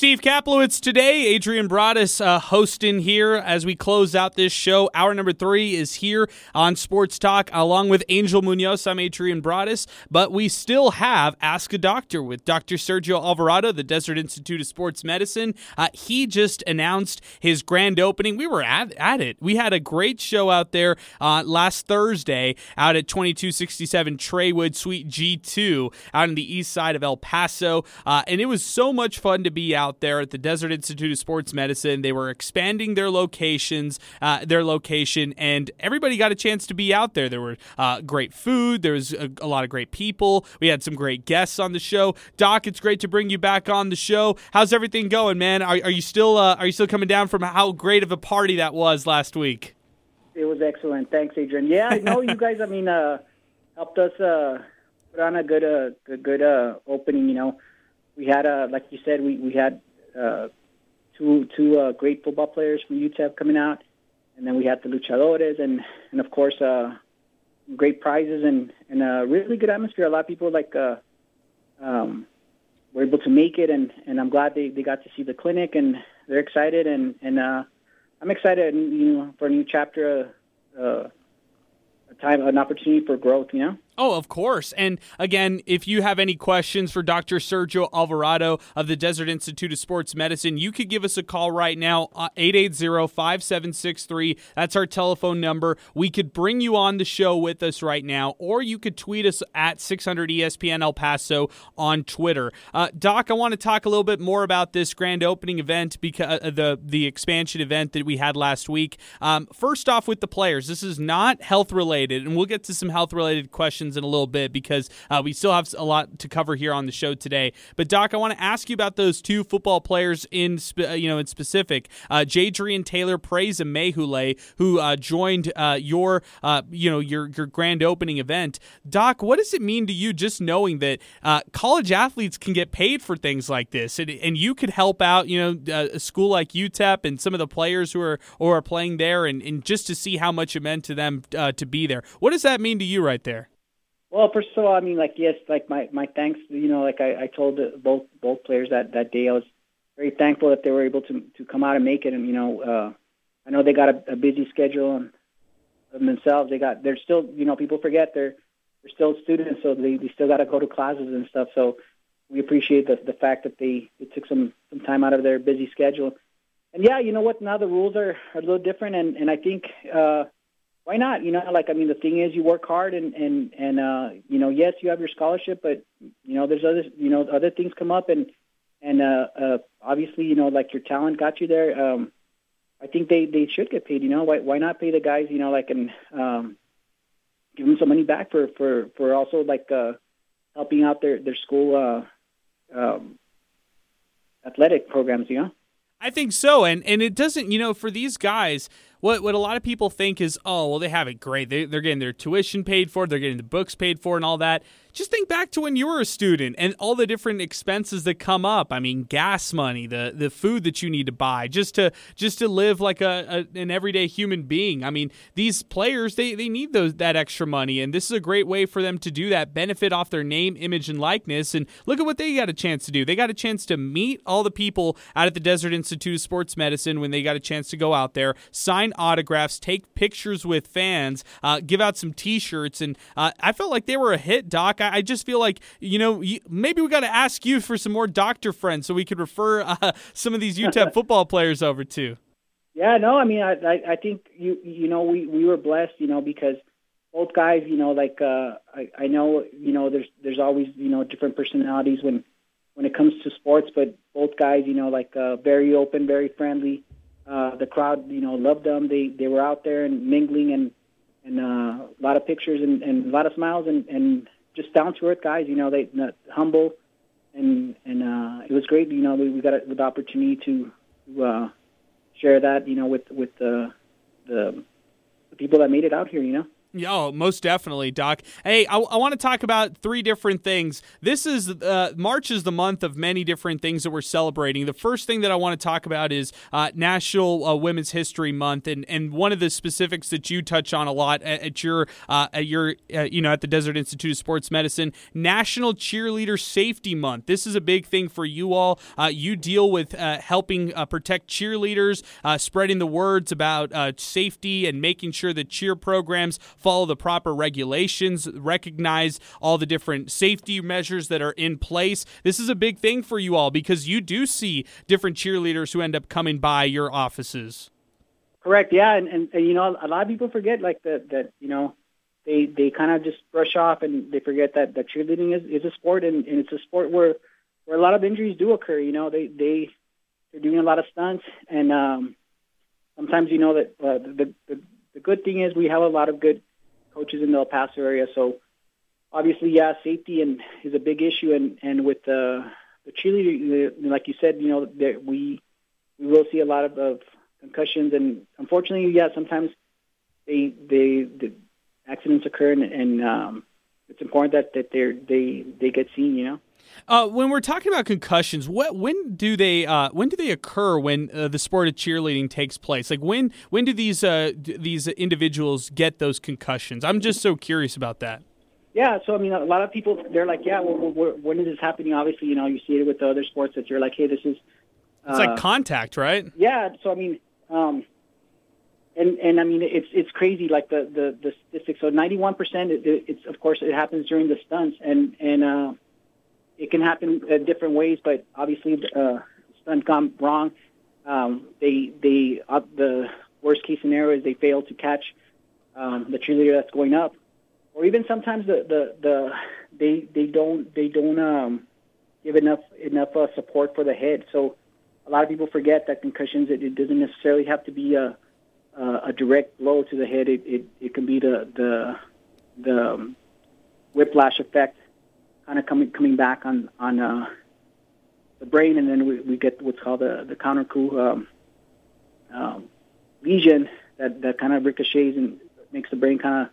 Steve Kaplowitz today. Adrian Broadus uh, hosting here as we close out this show. Hour number three is here on Sports Talk along with Angel Munoz. I'm Adrian Broadus, but we still have Ask a Doctor with Dr. Sergio Alvarado, the Desert Institute of Sports Medicine. Uh, he just announced his grand opening. We were at, at it. We had a great show out there uh, last Thursday out at 2267 Trawood Suite G2 out on the east side of El Paso. Uh, and it was so much fun to be out there at the Desert Institute of Sports Medicine. They were expanding their locations, uh, their location, and everybody got a chance to be out there. There were uh, great food. There was a, a, lot of great people. We had some great guests on the show. Doc, it's great to bring you back on the show. How's everything going, man? Are, are you still uh, are you still coming down from how great of a party that was last week? It was excellent. Thanks, Adrian. Yeah, I know you guys. I mean, uh, helped us uh, put on a good, uh, good, good uh, opening. You know, we had, uh, like you said, we we had uh, two two uh, great football players from UTEP coming out, and then we had the luchadores, and and of course, uh, great prizes and and a really good atmosphere. A lot of people like uh, um, were able to make it, and and I'm glad they they got to see the clinic, and they're excited, and and uh, I'm excited, you know, for a new chapter. Uh, a time, an opportunity for growth, you know? Oh, of course. And again, if you have any questions for Dr. Sergio Alvarado of the Desert Institute of Sports Medicine, you could give us a call right now, uh, 880-5763. That's our telephone number. We could bring you on the show with us right now, or you could tweet us at 600 ESPN El Paso on Twitter. Uh, Doc, I want to talk a little bit more about this grand opening event, because uh, the the expansion event that we had last week. Um, first off, with the players, this is not health related, and we'll get to some health related questions questions in a little bit because uh, we still have a lot to cover here on the show today. But Doc, I want to ask you about those two football players in spe- uh, you know in specific, uh, Jadrian Taylor Praise Amaewhule, who uh, joined uh, your uh, you know your your grand opening event. Doc, what does it mean to you just knowing that uh, college athletes can get paid for things like this, and, and you could help out you know a school like UTEP and some of the players who are or are playing there, and, and just to see how much it meant to them to be there. What does that mean to you right there? Well, first of all, I mean, like yes, like my my thanks. You know, like I, I told both both players that that day, I was very thankful that they were able to to come out and make it. And you know, uh, I know they got a, a busy schedule and themselves. They got they're still you know people forget they're they're still students, so they, they still got to go to classes and stuff. So we appreciate the the fact that they, they took some some time out of their busy schedule. And yeah, you know what? Now the rules are, are a little different, and and I think. uh why not? You know, like I mean, the thing is, you work hard, and and and uh, you know, yes, you have your scholarship, but you know, there's other you know other things come up, and and uh, uh, obviously, you know, like your talent got you there. Um, I think they they should get paid. You know, why why not pay the guys? You know, like and um, give them some money back for for for also like uh, helping out their their school uh, um, athletic programs. You know. I think so, and and it doesn't. You know, for these guys what what a lot of people think is, oh, well, they have it great. They, they're getting their tuition paid for, they're getting the books paid for, and all that just think back to when you were a student and all the different expenses that come up. I mean, gas money, the the food that you need to buy just to just to live like a, a an everyday human being. I mean, these players they, they need those that extra money, and this is a great way for them to do that, benefit off their name, image, and likeness. And look at what they got a chance to do. They got a chance to meet all the people out at the Desert Institute of Sports Medicine when they got a chance to go out there, sign autographs, take pictures with fans, uh, give out some T-shirts, and uh, I felt like they were a hit, Doc. I, I just feel like you know maybe we got to ask you for some more doctor friends so we could refer uh, [laughs] some of these UTEP [laughs] football players over to. Yeah, no, I mean, I, I I think you you know we we were blessed, you know, because both guys, you know, like uh, I I know you know there's there's always you know different personalities when when it comes to sports, but both guys, you know, like uh, very open, very friendly. Uh, the crowd, you know, loved them. They they were out there and mingling and and uh, a lot of pictures and, and a lot of smiles and and just down to earth guys. You know, they humble, and and uh, it was great. You know, we, we got a, the opportunity to, uh, share that. You know, with with the, the the people that made it out here. You know. Oh, most definitely, Doc. Hey, I, I want to talk about three different things. This is uh, March is the month of many different things that we're celebrating. The first thing that I want to talk about is uh, National uh, Women's History Month, and, and one of the specifics that you touch on a lot at, at your uh, at your uh, you know at the Desert Institute of Sports Medicine, National Cheerleader Safety Month. This is a big thing for you all. Uh, you deal with helping protect cheerleaders, spreading the words about safety, and making sure that cheer programs follow the proper regulations, recognize all the different safety measures that are in place. This is a big thing for you all because you do see different cheerleaders who end up coming by your offices. Correct. Yeah, and, and, and you know a lot of people forget like that that you know they they kind of just brush off and they forget that that cheerleading is, is a sport and, and it's a sport where where a lot of injuries do occur. You know they they they're doing a lot of stunts and um, sometimes you know that uh, the, the the good thing is we have a lot of good coaches in the El Paso area. So obviously, yeah, safety and is a big issue. And and with the the cheerleader, like you said, you know, that we we will see a lot of, of concussions, and unfortunately, yeah, sometimes they they the accidents occur, and, and um, it's important that that they they they get seen. You know. Uh, when we're talking about concussions, what when do they uh, when do they occur when uh, the sport of cheerleading takes place? Like when when do these uh, d- these individuals get those concussions? I'm just so curious about that. Yeah, so I mean, a lot of people they're like, yeah, well, well, when is this happening? Obviously, you know, you see it with the other sports that you're like, hey, this is. it's like uh, contact, right? Yeah, so I mean, um, and and I mean, it's it's crazy, like the the the statistics. So 91 percent, it's of course it happens during the stunts, and and uh, it can happen in different ways, but obviously, uh, stunt gone wrong. Um, they they uh, the worst case scenario is they fail to catch um, the cheerleader that's going up, or even sometimes the the, the they they don't they don't um, give enough enough uh, support for the head. So a lot of people forget that concussions it, it doesn't necessarily have to be a a, a direct blow to the head. It, it it can be the the the um, whiplash effect kind of coming coming back on on uh, the brain, and then we, we get what's called the the contrecoup um, um, lesion that that kind of ricochets and makes the brain kind of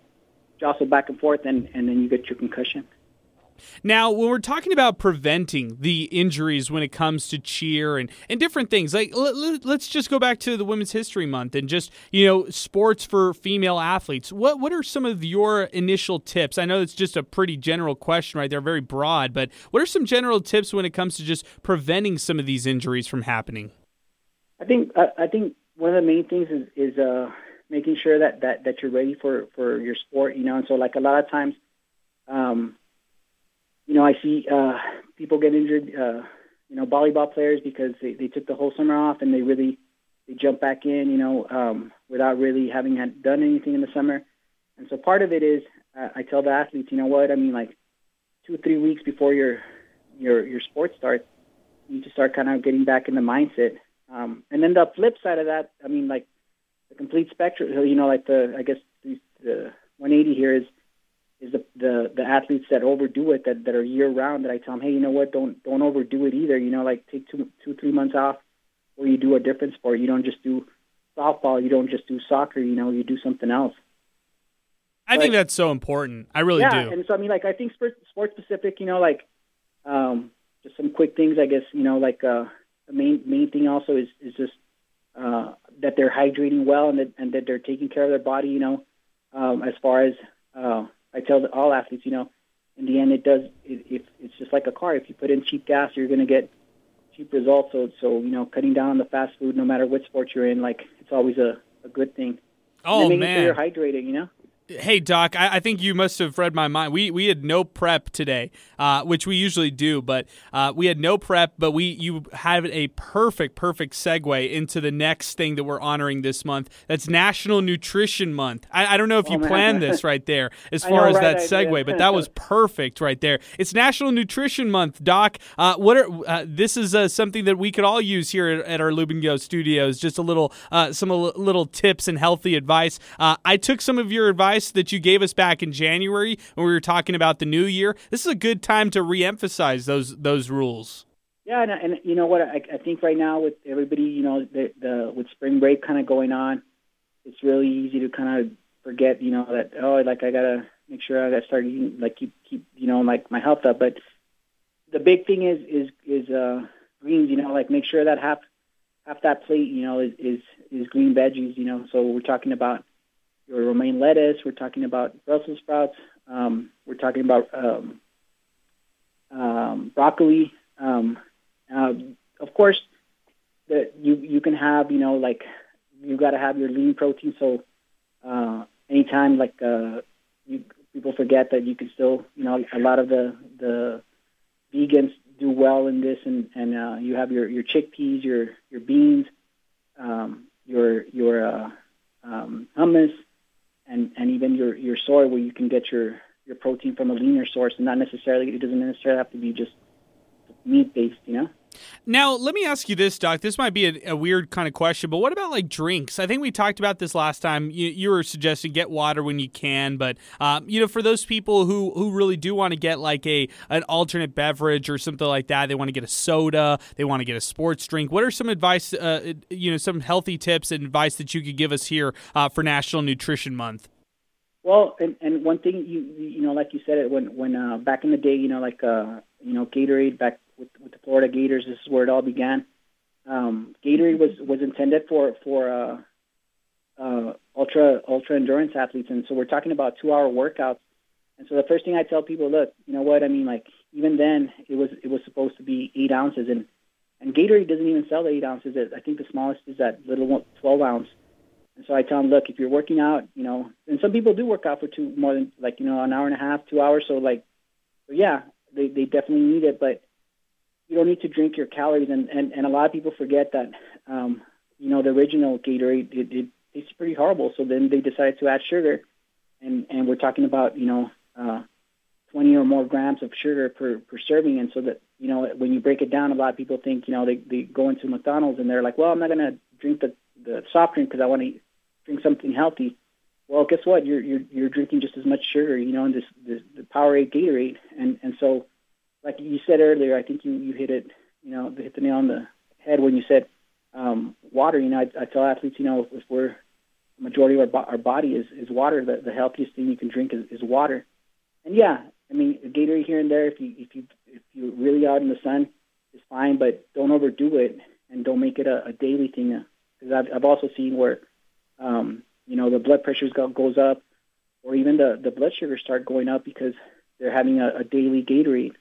jostle back and forth, and and then you get your concussion. Now, when we're talking about preventing the injuries when it comes to cheer and, and different things, like let, us just go back to the Women's History Month and just, you know, sports for female athletes. What what are some of your initial tips? I know it's just a pretty general question right there, very broad, but what are some general tips when it comes to just preventing some of these injuries from happening? I think I think one of the main things is, is uh, making sure that, that, that you're ready for, for your sport, you know, and so like a lot of times um, you know, I see uh, people get injured, uh, you know, volleyball players because they, they took the whole summer off and they really they jump back in, you know, um, without really having had done anything in the summer. And so part of it is uh, I tell the athletes, you know what, I mean, like two or three weeks before your your your sport starts, you need to start kind of getting back in the mindset. Um, and then the flip side of that, I mean, like the complete spectrum, you know, like the I guess the, the 180 here is is the, the the athletes that overdo it that that are year round that I tell them, hey, you know what, don't don't overdo it either. You know, like take two two three months off, or you do a different sport. You don't just do softball. You don't just do soccer. You know, you do something else. I but, think that's so important. I really do. yeah, do. and so I mean, like I think sport, sport specific. You know, like um, just some quick things. I guess you know, like uh, the main main thing also is is just uh, that they're hydrating well and that and that they're taking care of their body. You know, um, as far as uh, I tell all athletes, you know, in the end, it does. It, it, it's just like a car. If you put in cheap gas, you're going to get cheap results. So, so you know, cutting down on the fast food, no matter what sport you're in, like it's always a, a good thing. Oh and making man, sure you're hydrating. You know. Hey Doc, I, I, think you must have read my mind. We we had no prep today, uh, which we usually do, but uh, we had no prep. But we you have a perfect perfect segue into the next thing that we're honoring this month. That's National Nutrition Month. I, I don't know if oh, you man. planned this right there as far [laughs] know, as right that segue, but that was perfect right there. It's National Nutrition Month, Doc. Uh, what are uh, this is uh, something that we could all use here at, at our Lubin Go studios. Just a little uh, some little tips and healthy advice. I took some of your advice that you gave us back in January when we were talking about the new year. This is a good time to reemphasize those those rules. Yeah, and, and you know what? I, I think right now with everybody, you know, the, the with spring break kind of going on, it's really easy to kind of forget, you know, that oh, like I gotta make sure I gotta start eating, like keep keep, you know, like my health up. But the big thing is is is uh, greens. You know, like make sure that half half that plate, you know, is is, is green veggies. You know, so we're talking about your romaine lettuce. We're talking about Brussels sprouts. Um, we're talking about um, um, broccoli. Um, uh, of course, that you you can have you know like you got to have your lean protein. So uh, anytime like uh, you, people forget that you can still you know a lot of the the vegans do well in this, and and uh, you have your your chickpeas, your your beans, um, your your uh, um, hummus, and and even your your soy, where you can get your your protein from a leaner source, and not necessarily it doesn't necessarily have to be just meat based, you know. Now, let me ask you this, Doc. This might be a, a, weird kind of question, but what about like drinks? I think we talked about this last time. You, you were suggesting get water when you can, but um, you know, for those people who who really do want to get like a an alternate beverage or something like that, they want to get a soda, they want to get a sports drink. What are some advice? Uh, you know, some healthy tips and advice that you could give us here uh, for National Nutrition Month? Well, and, and one thing you you know, like you said it when when uh, back in the day, you know, like uh, you know, Gatorade back with, with the Florida Gators. This is where it all began. Um, Gatorade was was intended for for uh, uh, ultra ultra endurance athletes, and so we're talking about two hour workouts. And so the first thing I tell people, look, you know what I mean? Like even then, it was it was supposed to be eight ounces, and and Gatorade doesn't even sell the eight ounces. I think the smallest is that little twelve ounce. And so I tell them, look, if you're working out, you know, and some people do work out for two more than like you know an hour and a half, two hours. So like, so yeah, they they definitely need it, but you don't need to drink your calories. And, and, and a lot of people forget that, um, you know, the original Gatorade, it, it tastes pretty horrible. So then they decided to add sugar. And, and we're talking about, you know, uh, 20 or more grams of sugar per, per serving. And so that, you know, when you break it down, a lot of people think, you know, they, they go into McDonald's and they're like, well, I'm not going to drink the, the soft drink because I want to drink something healthy. Well, guess what? You're, you're, you're drinking just as much sugar, you know, in this, this the Powerade Gatorade. And, and so, said earlier, I think you, you hit it, you know, hit the nail on the head when you said um, water. You know, I, I tell athletes, you know, if we're the majority of our, our body is, is water, the, the healthiest thing you can drink is, is water. And yeah, I mean, Gatorade here and there, if you if you if you're really out in the sun, is fine, but don't overdo it and don't make it a, a daily thing. Because I've I've also seen where, um, you know, the blood pressure go, goes up, or even the the blood sugars start going up because they're having a, a daily Gatorade.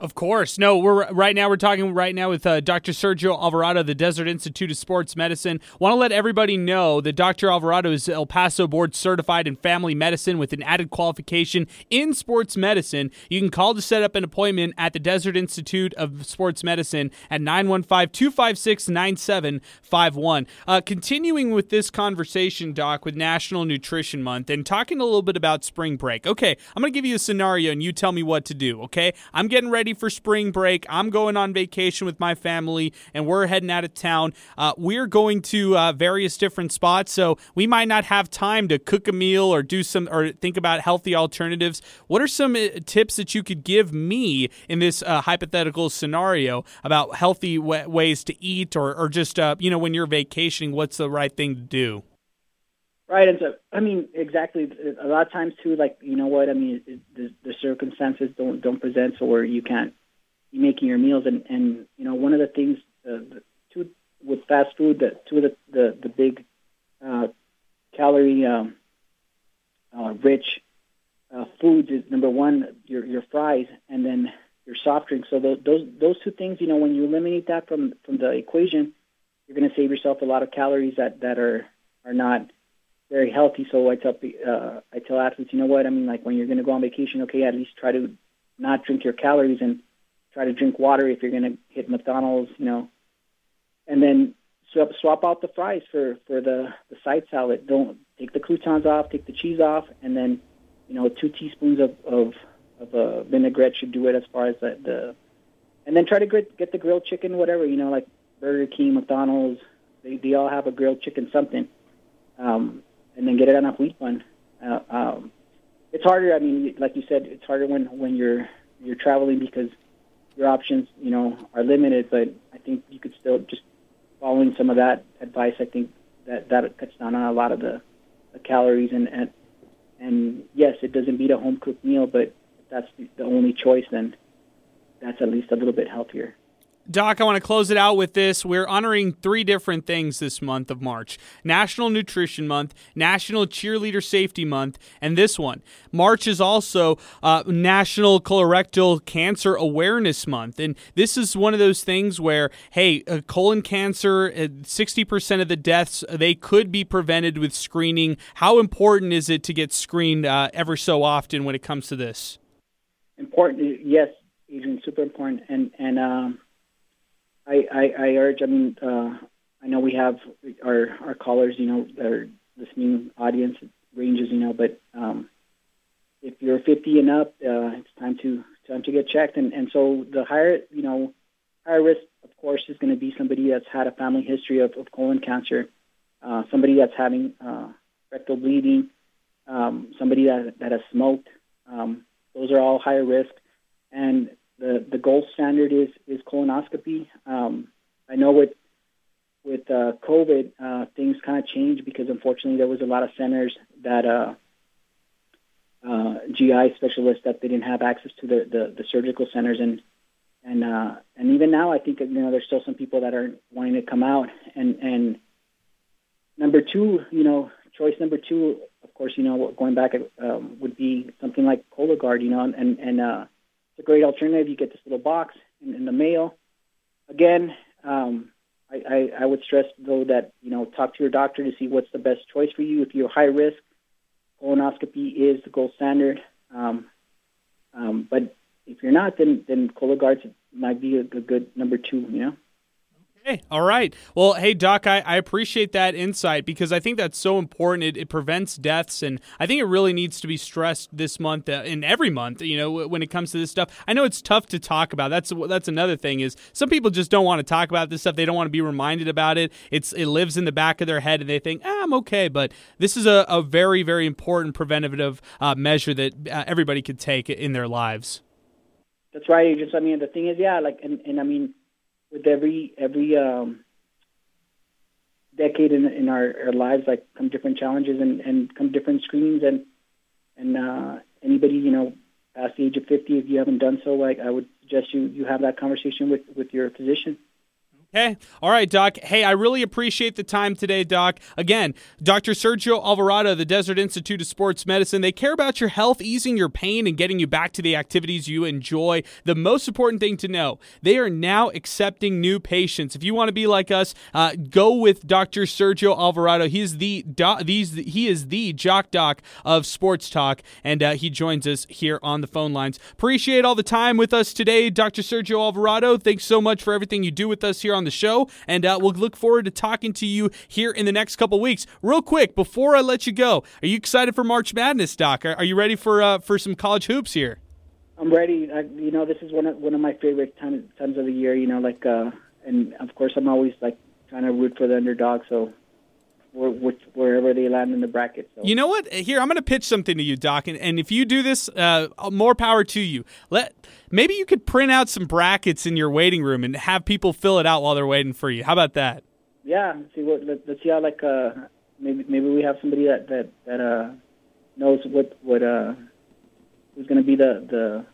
Of course. No, we're right now we're talking right now with uh, Dr. Sergio Alvarado, the Desert Institute of Sports Medicine. Want to let everybody know that Dr. Alvarado is El Paso board certified in family medicine with an added qualification in sports medicine. You can call to set up an appointment at the Desert Institute of Sports Medicine at 915-256-9751. Uh, continuing with this conversation, Doc, with National Nutrition Month and talking a little bit about spring break. Okay, I'm going to give you a scenario and you tell me what to do, okay? I'm getting ready for spring break. I'm going on vacation with my family, and we're heading out of town. Uh, we're going to uh, various different spots, so we might not have time to cook a meal or do some or think about healthy alternatives. What are some uh, tips that you could give me in this uh, hypothetical scenario about healthy w- ways to eat, or or just uh, you know when you're vacationing, what's the right thing to do? Right, and so I mean, exactly. A lot of times too, like you know what I mean, the, the circumstances don't don't present, where you can't be making your meals, and and you know one of the things, uh, the two with fast food, the two of the the, the big uh, calorie um, uh, rich uh, foods is number one your your fries, and then your soft drinks. So those those those two things, you know, when you eliminate that from from the equation, you're going to save yourself a lot of calories that that are are not very healthy. So I tell uh, I tell athletes, you know what? I mean, like when you're going to go on vacation, okay, at least try to not drink your calories and try to drink water if you're going to hit McDonald's, you know, and then swap, swap out the fries for for the the side salad. Don't take the croutons off, take the cheese off, and then you know two teaspoons of of of uh, vinaigrette should do it as far as the, the and then try to get get the grilled chicken, whatever you know, like Burger King, McDonald's. They they all have a grilled chicken something. Um, and then get it on a wheat bun. Uh, um, it's harder. I mean, like you said, it's harder when when you're you're traveling because your options, you know, are limited. But I think you could still just following some of that advice. I think that that cuts down on a lot of the, the calories and and and yes, it doesn't beat a home cooked meal, but if that's the, the only choice, then that's at least a little bit healthier. Doc, I want to close it out with this. We're honoring three different things this month of March National Nutrition Month, National Cheerleader Safety Month, and this one. March is also uh, National Colorectal Cancer Awareness Month. And this is one of those things where, hey, uh, colon cancer, uh, 60% of the deaths, they could be prevented with screening. How important is it to get screened uh, ever so often when it comes to this? Important, yes, Adrian, super important. And, and, um, I, I, I urge. I mean, uh, I know we have our our callers, you know, our listening audience ranges, you know, but um, if you're 50 and up, uh, it's time to time to get checked. And and so the higher, you know, higher risk, of course, is going to be somebody that's had a family history of, of colon cancer, uh, somebody that's having uh, rectal bleeding, um, somebody that that has smoked. Um, those are all higher risk, and the the gold standard is is colonoscopy. Um, I know with with uh, COVID, uh, things kind of changed because unfortunately there was a lot of centers that uh, uh, GI specialists that they didn't have access to the, the, the surgical centers and and uh, and even now I think you know there's still some people that are wanting to come out and and number two you know choice number two of course you know going back um, would be something like Cologuard you know and and uh, a great alternative. You get this little box in, in the mail. Again, um, I, I, I would stress though that you know talk to your doctor to see what's the best choice for you. If you're high risk, colonoscopy is the gold standard. Um, um, but if you're not, then then Cologuard might be a, a good number two. You know. Hey, all right. Well, hey, Doc, I, I appreciate that insight because I think that's so important. It, it prevents deaths, and I think it really needs to be stressed this month uh, and every month. You know, when it comes to this stuff, I know it's tough to talk about. That's that's another thing is some people just don't want to talk about this stuff. They don't want to be reminded about it. It's it lives in the back of their head, and they think, ah, I'm okay. But this is a, a very very important preventative uh, measure that uh, everybody could take in their lives. That's right. Just I mean, the thing is, yeah, like, and, and I mean with every every um, decade in, in our, our lives, like come different challenges and, and come different screenings and and uh, anybody you know past the age of 50, if you haven't done so, like I would suggest you you have that conversation with with your physician. Okay. All right, Doc. Hey, I really appreciate the time today, Doc. Again, Dr. Sergio Alvarado, the Desert Institute of Sports Medicine, they care about your health, easing your pain, and getting you back to the activities you enjoy. The most important thing to know, they are now accepting new patients. If you want to be like us, uh, go with Dr. Sergio Alvarado. He's the doc, these he is the jock doc of sports talk, and uh, he joins us here on the phone lines. Appreciate all the time with us today, Dr. Sergio Alvarado. Thanks so much for everything you do with us here on on the show, and uh, we'll look forward to talking to you here in the next couple weeks. Real quick, before I let you go, are you excited for March Madness, Doc? Are, are you ready for uh, for some college hoops here? I'm ready. I, you know, this is one of one of my favorite times times of the year. You know, like, uh, and of course, I'm always like trying to root for the underdog. So wherever they land in the bracket. So. You know what? Here, I'm going to pitch something to you, Doc, and, and if you do this, uh, more power to you. Let maybe you could print out some brackets in your waiting room and have people fill it out while they're waiting for you. How about that? Yeah. See what? Let, us see how like uh, maybe maybe we have somebody that that that uh, knows what what uh, who's going to be the the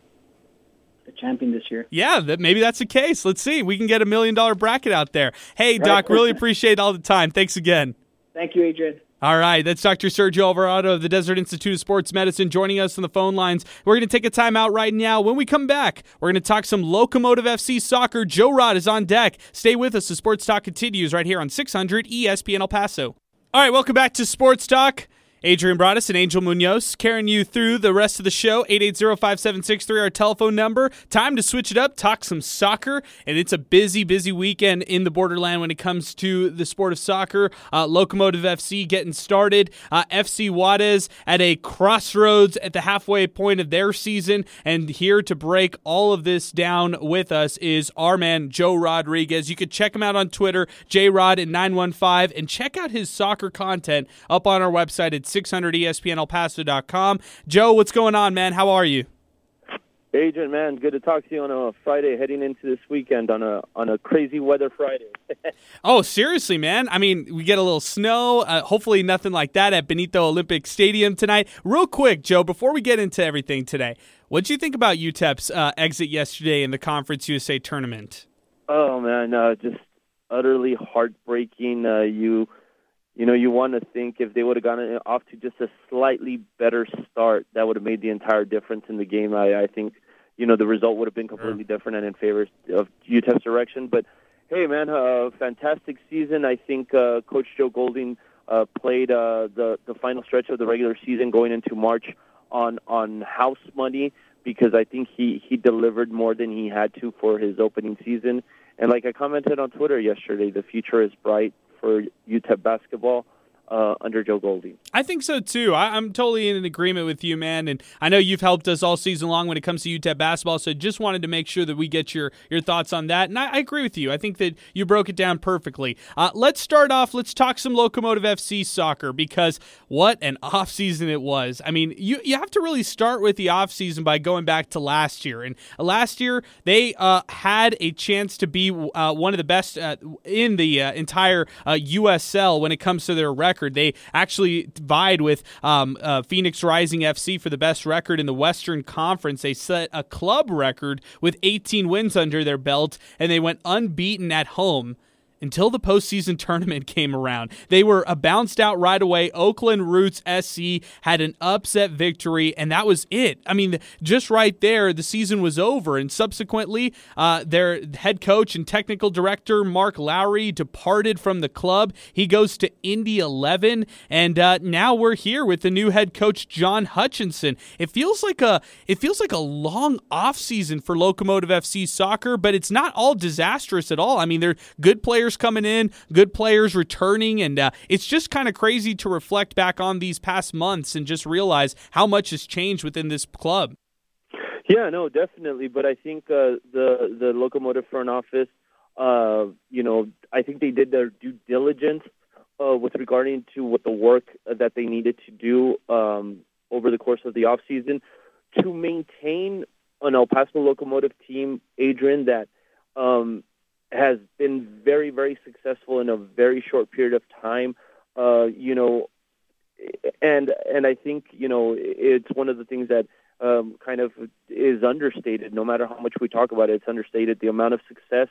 the champion this year. Yeah, that maybe that's the case. Let's see. We can get a million dollar bracket out there. Hey, right. Doc, really appreciate all the time. Thanks again. Thank you, Adrian. All right, that's Dr. Sergio Alvarado of the Desert Institute of Sports Medicine joining us on the phone lines. We're going to take a time out right now. When we come back, we're going to talk some Locomotive FC soccer. Joe Rod is on deck. Stay with us. The Sports Talk continues right here on 600 ESPN El Paso. All right, welcome back to Sports Talk. Adrian Broadus and Angel Munoz carrying you through the rest of the show. 880-5763, our telephone number. Time to switch it up, talk some soccer, and it's a busy, busy weekend in the borderland when it comes to the sport of soccer. Uh, Locomotive FC getting started. Uh, FC Juarez at a crossroads at the halfway point of their season, and here to break all of this down with us is our man Joe Rodriguez. You can check him out on Twitter, jrod915, and check out his soccer content up on our website at 600ESPNElPaso.com. Joe, what's going on, man? How are you? Agent man, good to talk to you on a Friday heading into this weekend on a on a crazy weather Friday. [laughs] oh, seriously, man. I mean, we get a little snow. Uh, hopefully, nothing like that at Benito Olympic Stadium tonight. Real quick, Joe, before we get into everything today, what do you think about UTEP's uh, exit yesterday in the Conference USA tournament? Oh man, uh, just utterly heartbreaking. Uh, you you know, you want to think if they would have gone off to just a slightly better start, that would have made the entire difference in the game. I, I think, you know, the result would have been completely different and in favor of UTEP's direction. But hey, man, uh, fantastic season. I think uh, Coach Joe Golding uh, played uh, the the final stretch of the regular season going into March on on house money because I think he he delivered more than he had to for his opening season. And like I commented on Twitter yesterday, the future is bright for UTEP basketball uh, under Joe Golding. I think so too. I, am totally in agreement with you, man. And I know you've helped us all season long when it comes to UTEP basketball. So just wanted to make sure that we get your your thoughts on that. And I, I agree with you. I think that you broke it down perfectly. Uh, let's start off. Let's talk some Locomotive FC soccer because what an [laughs] off season it was. I mean, you you have to really start with the off season by going back to last year. And last year they uh, had a chance to be uh, one of the best uh, in the uh, entire USL when it comes to their record record. They actually vied with um, uh, Phoenix Rising FC for the best record in the Western Conference. They set a club record with 18 wins under their belt, and they went unbeaten at home until the postseason [laughs] tournament came around. They were uh, bounced out right away. Oakland Roots SC had an upset victory, and that was it. I mean, just right there, the season was over. And subsequently, uh, their head coach and technical director, Mark Lowry, departed from the club. He goes to Indy 11, and uh, now we're here with the new head coach, John Hutchinson. It feels like a it feels like a long offseason for Locomotive FC soccer, but it's not all disastrous at all. I mean, they're good players players coming in, good players returning, and uh, it's just kind of crazy to reflect back on these past months and just realize how much has changed within this club. Yeah, no, definitely. But I think uh, the the locomotive front office, uh, you know, I think they did their due diligence uh, with regarding to what the work that they needed to do um, over the course of the off season to maintain an El Paso locomotive team, Adrian, that um, has been very, very successful in a very short period of time. Uh, you know, and and I think you know it's one of the things that um, kind of is understated. No matter how much we talk about it, it's understated. The amount of success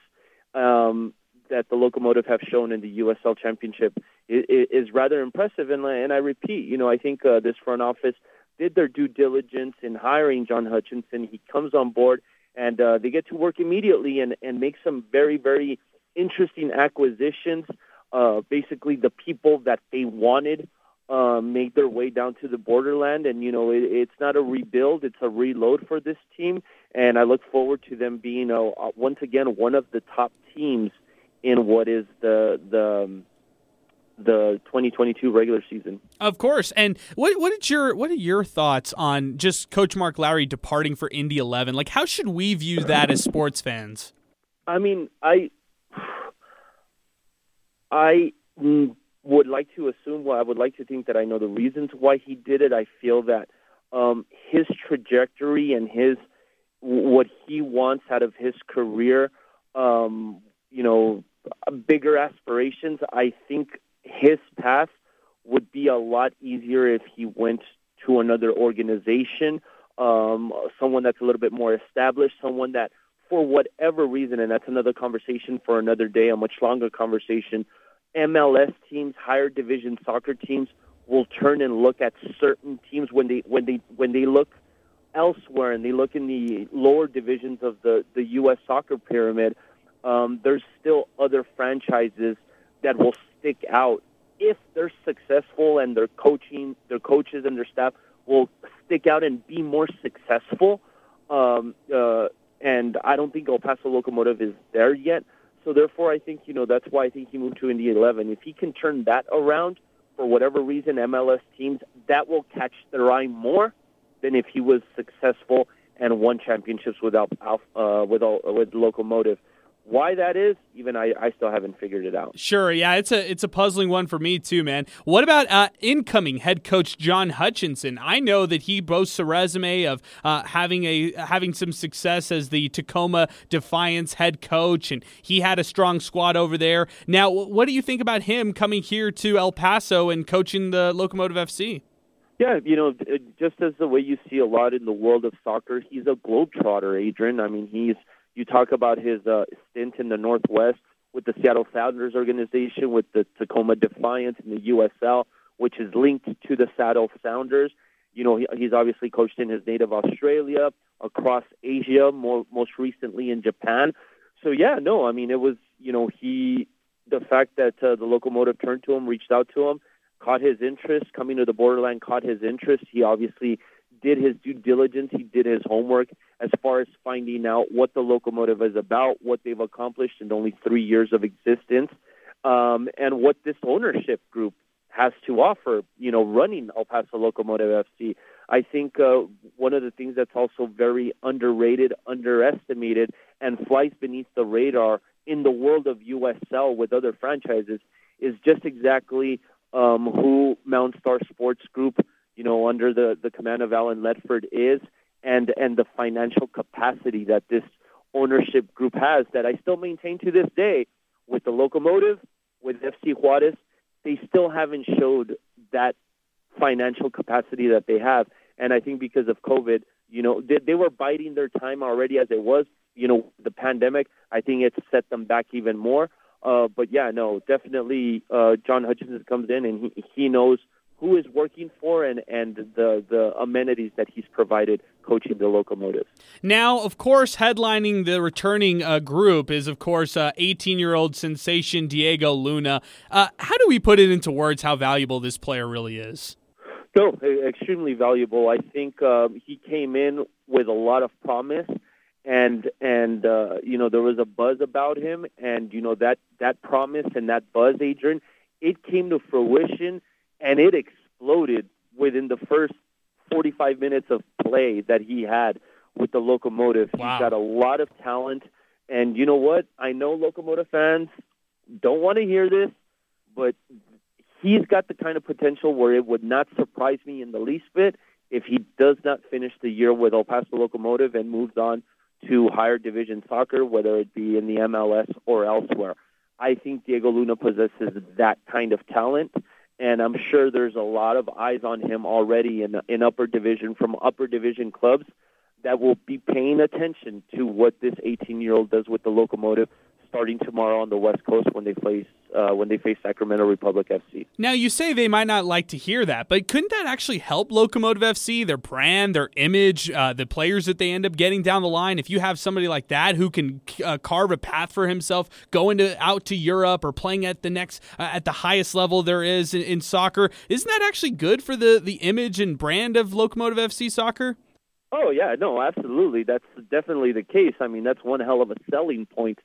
um, that the Locomotive have shown in the USL Championship is, is rather impressive. And and I repeat, you know, I think uh, this front office did their due diligence in hiring John Hutchinson. He comes on board and uh, they get to work immediately and, and make some very, very interesting acquisitions. Uh, basically, the people that they wanted uh, made their way down to the borderland, and you know it, it's not a rebuild; it's a reload for this team. And I look forward to them being uh, once again one of the top teams in what is the the um, the 2022 regular season. Of course. And what what is your what are your thoughts on just Coach Mark Lowry departing for Indy 11? Like how should we view that as sports fans? I mean, I I would like to assume well, I would like to think that I know the reasons why he did it. I feel that um, his trajectory and his what he wants out of his career um, you know, bigger aspirations. I think his path would be a lot easier if he went to another organization, um, someone that's a little bit more established, someone that, for whatever reason, and that's another conversation for another day, a much longer conversation, MLS teams, higher division soccer teams will turn and look at certain teams when they when they when they look elsewhere and they look in the lower divisions of the the U.S. soccer pyramid. Um, there's still other franchises that will stick out if they're successful and their coaching, their coaches and their staff will stick out and be more successful. Um, uh, and I don't think El Paso Locomotive is there yet. So therefore, I think you know that's why I think he moved to Indy 11. If he can turn that around for whatever reason, MLS teams that will catch their eye more than if he was successful and won championships without uh, with with Locomotive Why that is, even I, I still haven't figured it out. Sure, yeah, it's a it's a puzzling one for me too, man. What about uh, incoming head coach John Hutchinson? I know that he boasts a resume of uh, having a having some success as the Tacoma Defiance head coach, and he had a strong squad over there. Now, what do you think about him coming here to El Paso and coaching the Locomotive FC? Yeah, you know, just as the way you see a lot in the world of soccer, he's a globetrotter, Adrian. I mean, he's you talk about his uh, stint in the Northwest with the Seattle Sounders organization, with the Tacoma Defiance in the USL, which is linked to the Seattle Sounders. You know, he, he's obviously coached in his native Australia, across Asia, more, most recently in Japan. So yeah, no, I mean, it was you know he the fact that uh, the locomotive turned to him, reached out to him, caught his interest. Coming to the borderland caught his interest. He obviously did his due diligence. He did his homework as far as finding out what the locomotive is about, what they've accomplished in only three years of existence, um, and what this ownership group has to offer. You know, running El Paso Locomotive FC. I think uh, one of the things that's also very underrated, underestimated, and flies beneath the radar in the world of USL with other franchises is just exactly um, who Mountain Star Sports Group you know, under the, the command of Alan Ledford is and and the financial capacity that this ownership group has that I still maintain to this day with the locomotive, with FC Juarez, they still haven't showed that financial capacity that they have. And I think because of COVID, you know, they, they were biding their time already as it was. You know, the pandemic, I think it's set them back even more. Uh, but yeah, no, definitely, uh, John Hutchinson comes in and he, he knows – who is working for and, and the, the amenities that he's provided coaching the locomotive. Now, of course, headlining the returning uh, group is, of course, 18 uh, year old sensation Diego Luna. Uh, how do we put it into words how valuable this player really is? No, extremely valuable. I think um, he came in with a lot of promise. And and uh, you know there was a buzz about him, and you know that that promise and that buzz, Adrian, it came to fruition and it exploded within the first 45 minutes of play that he had with the locomotive. Wow. He's got a lot of talent, and you know what? I know locomotive fans don't want to hear this, but he's got the kind of potential where it would not surprise me in the least bit if he does not finish the year with El Paso Locomotive and moves on to higher division soccer, whether it be in the MLS or elsewhere. I think Diego Luna possesses that kind of talent and I'm sure there's a lot of eyes on him already in in upper division from upper division clubs that will be paying attention to what this 18 year old does with the locomotive starting tomorrow on the West Coast when they face uh, when they face Sacramento Republic FC. Now you say they might not like to hear that, but couldn't that actually help Locomotive FC, their brand, their image, uh, the players that they end up getting down the line? If you have somebody like that who can uh, carve a path for himself, going to out to Europe or playing at the next uh, at the highest level there is in, in soccer, isn't that actually good for the the image and brand of Locomotive FC soccer? Oh yeah, no, absolutely. That's definitely the case. I mean, that's one hell of a selling point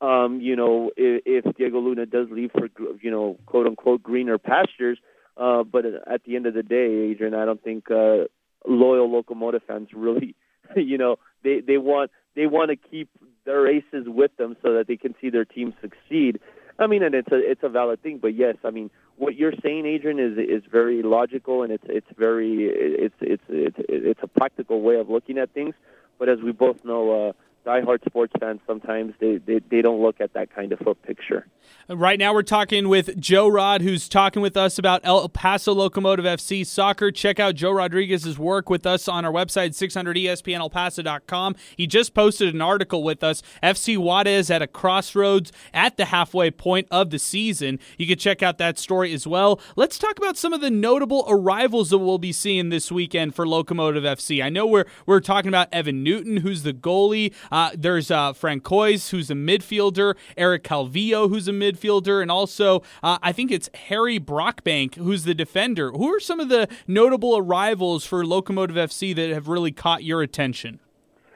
um, you know, if, if Diego Luna does leave for, you know, quote unquote greener pastures. Uh, but at the end of the day, Adrian, I don't think uh, loyal locomotive fans really, [laughs] you know, they they want they want to keep their aces with them so that they can see their team succeed. I mean, and it's a it's a valid thing. But yes, I mean, what you're saying, Adrian, is is very logical and it's it's very it's it's it's it's a practical way of looking at things. But as we both know. Uh, diehard sports fans sometimes they, they, they don't look at that kind of a picture. Right now, we're talking with Joe Rod, who's talking with us about El Paso Locomotive FC soccer. Check out Joe Rodriguez's work with us on our website, 600ESPNElPaso.com. He just posted an article with us, FC Juarez at a crossroads at the halfway point of the season. You can check out that story as well. Let's talk about some of the notable arrivals that we'll be seeing this weekend for Locomotive FC. I know we're, we're talking about Evan Newton, who's the goalie. There's uh, Francois, who's a midfielder, Eric Calvillo, who's a midfielder, and also uh, I think it's Harry Brockbank, who's the defender. Who are some of the notable arrivals for Locomotive FC that have really caught your attention?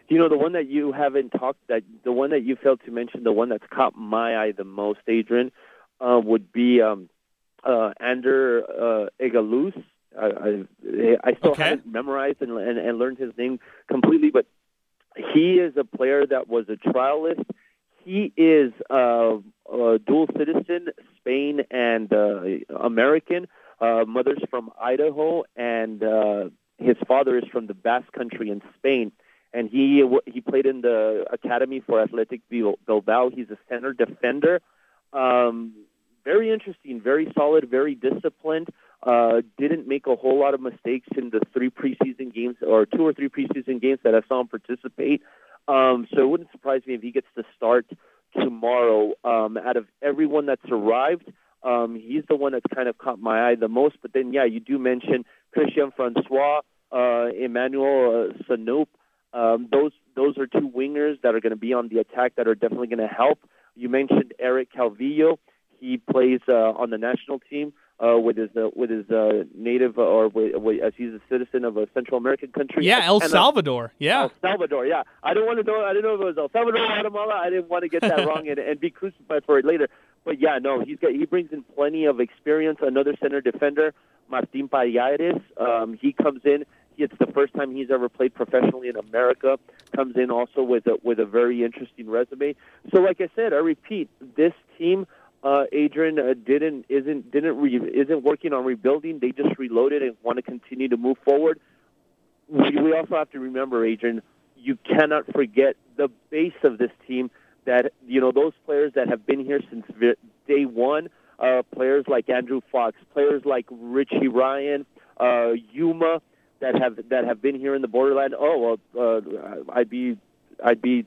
You know, the one that you haven't talked that the one that you failed to mention, the one that's caught my eye the most, Adrian, uh, would be um, uh, Ander uh, Egiluz. I, I, I still okay. haven't memorized and, and, and learned his name completely, but he is a player that was a trialist he is uh, a dual citizen, Spain and uh, American. Uh, mother's from Idaho, and uh, his father is from the Basque Country in Spain. And he he played in the academy for Athletic Bilbao. He's a center defender. Um, very interesting, very solid, very disciplined. Uh, didn't make a whole lot of mistakes in the three preseason games or two or three preseason games that I saw him participate. Um, so it wouldn't surprise me if he gets to start tomorrow. Um, out of everyone that's arrived, um, he's the one that's kind of caught my eye the most. But then, yeah, you do mention Christian Francois, uh, Emmanuel uh, Sanoop. Um, those those are two wingers that are going to be on the attack that are definitely going to help. You mentioned Eric Calvillo. He plays uh, on the national team uh, with his uh, with his uh, native uh, or with, with, as he's a citizen of a Central American country. Yeah, El uh, Salvador. Yeah, El Salvador. Yeah, I don't want to know. I didn't know if it was El Salvador, or Guatemala. I didn't want to get that [laughs] wrong and, and be crucified for it later. But yeah, no, he's got he brings in plenty of experience. Another center defender, Martin Payares. Um, he comes in. It's the first time he's ever played professionally in America. Comes in also with a with a very interesting resume. So, like I said, I repeat, this team uh, Adrian uh, didn't isn't didn't re, isn't working on rebuilding. They just reloaded and want to continue to move forward. We, we also have to remember, Adrian, you cannot forget the base of this team. That you know those players that have been here since vi- day one. Uh, players like Andrew Fox, players like Richie Ryan, uh, Yuma, that have that have been here in the borderland. Oh well, uh, I'd be I'd be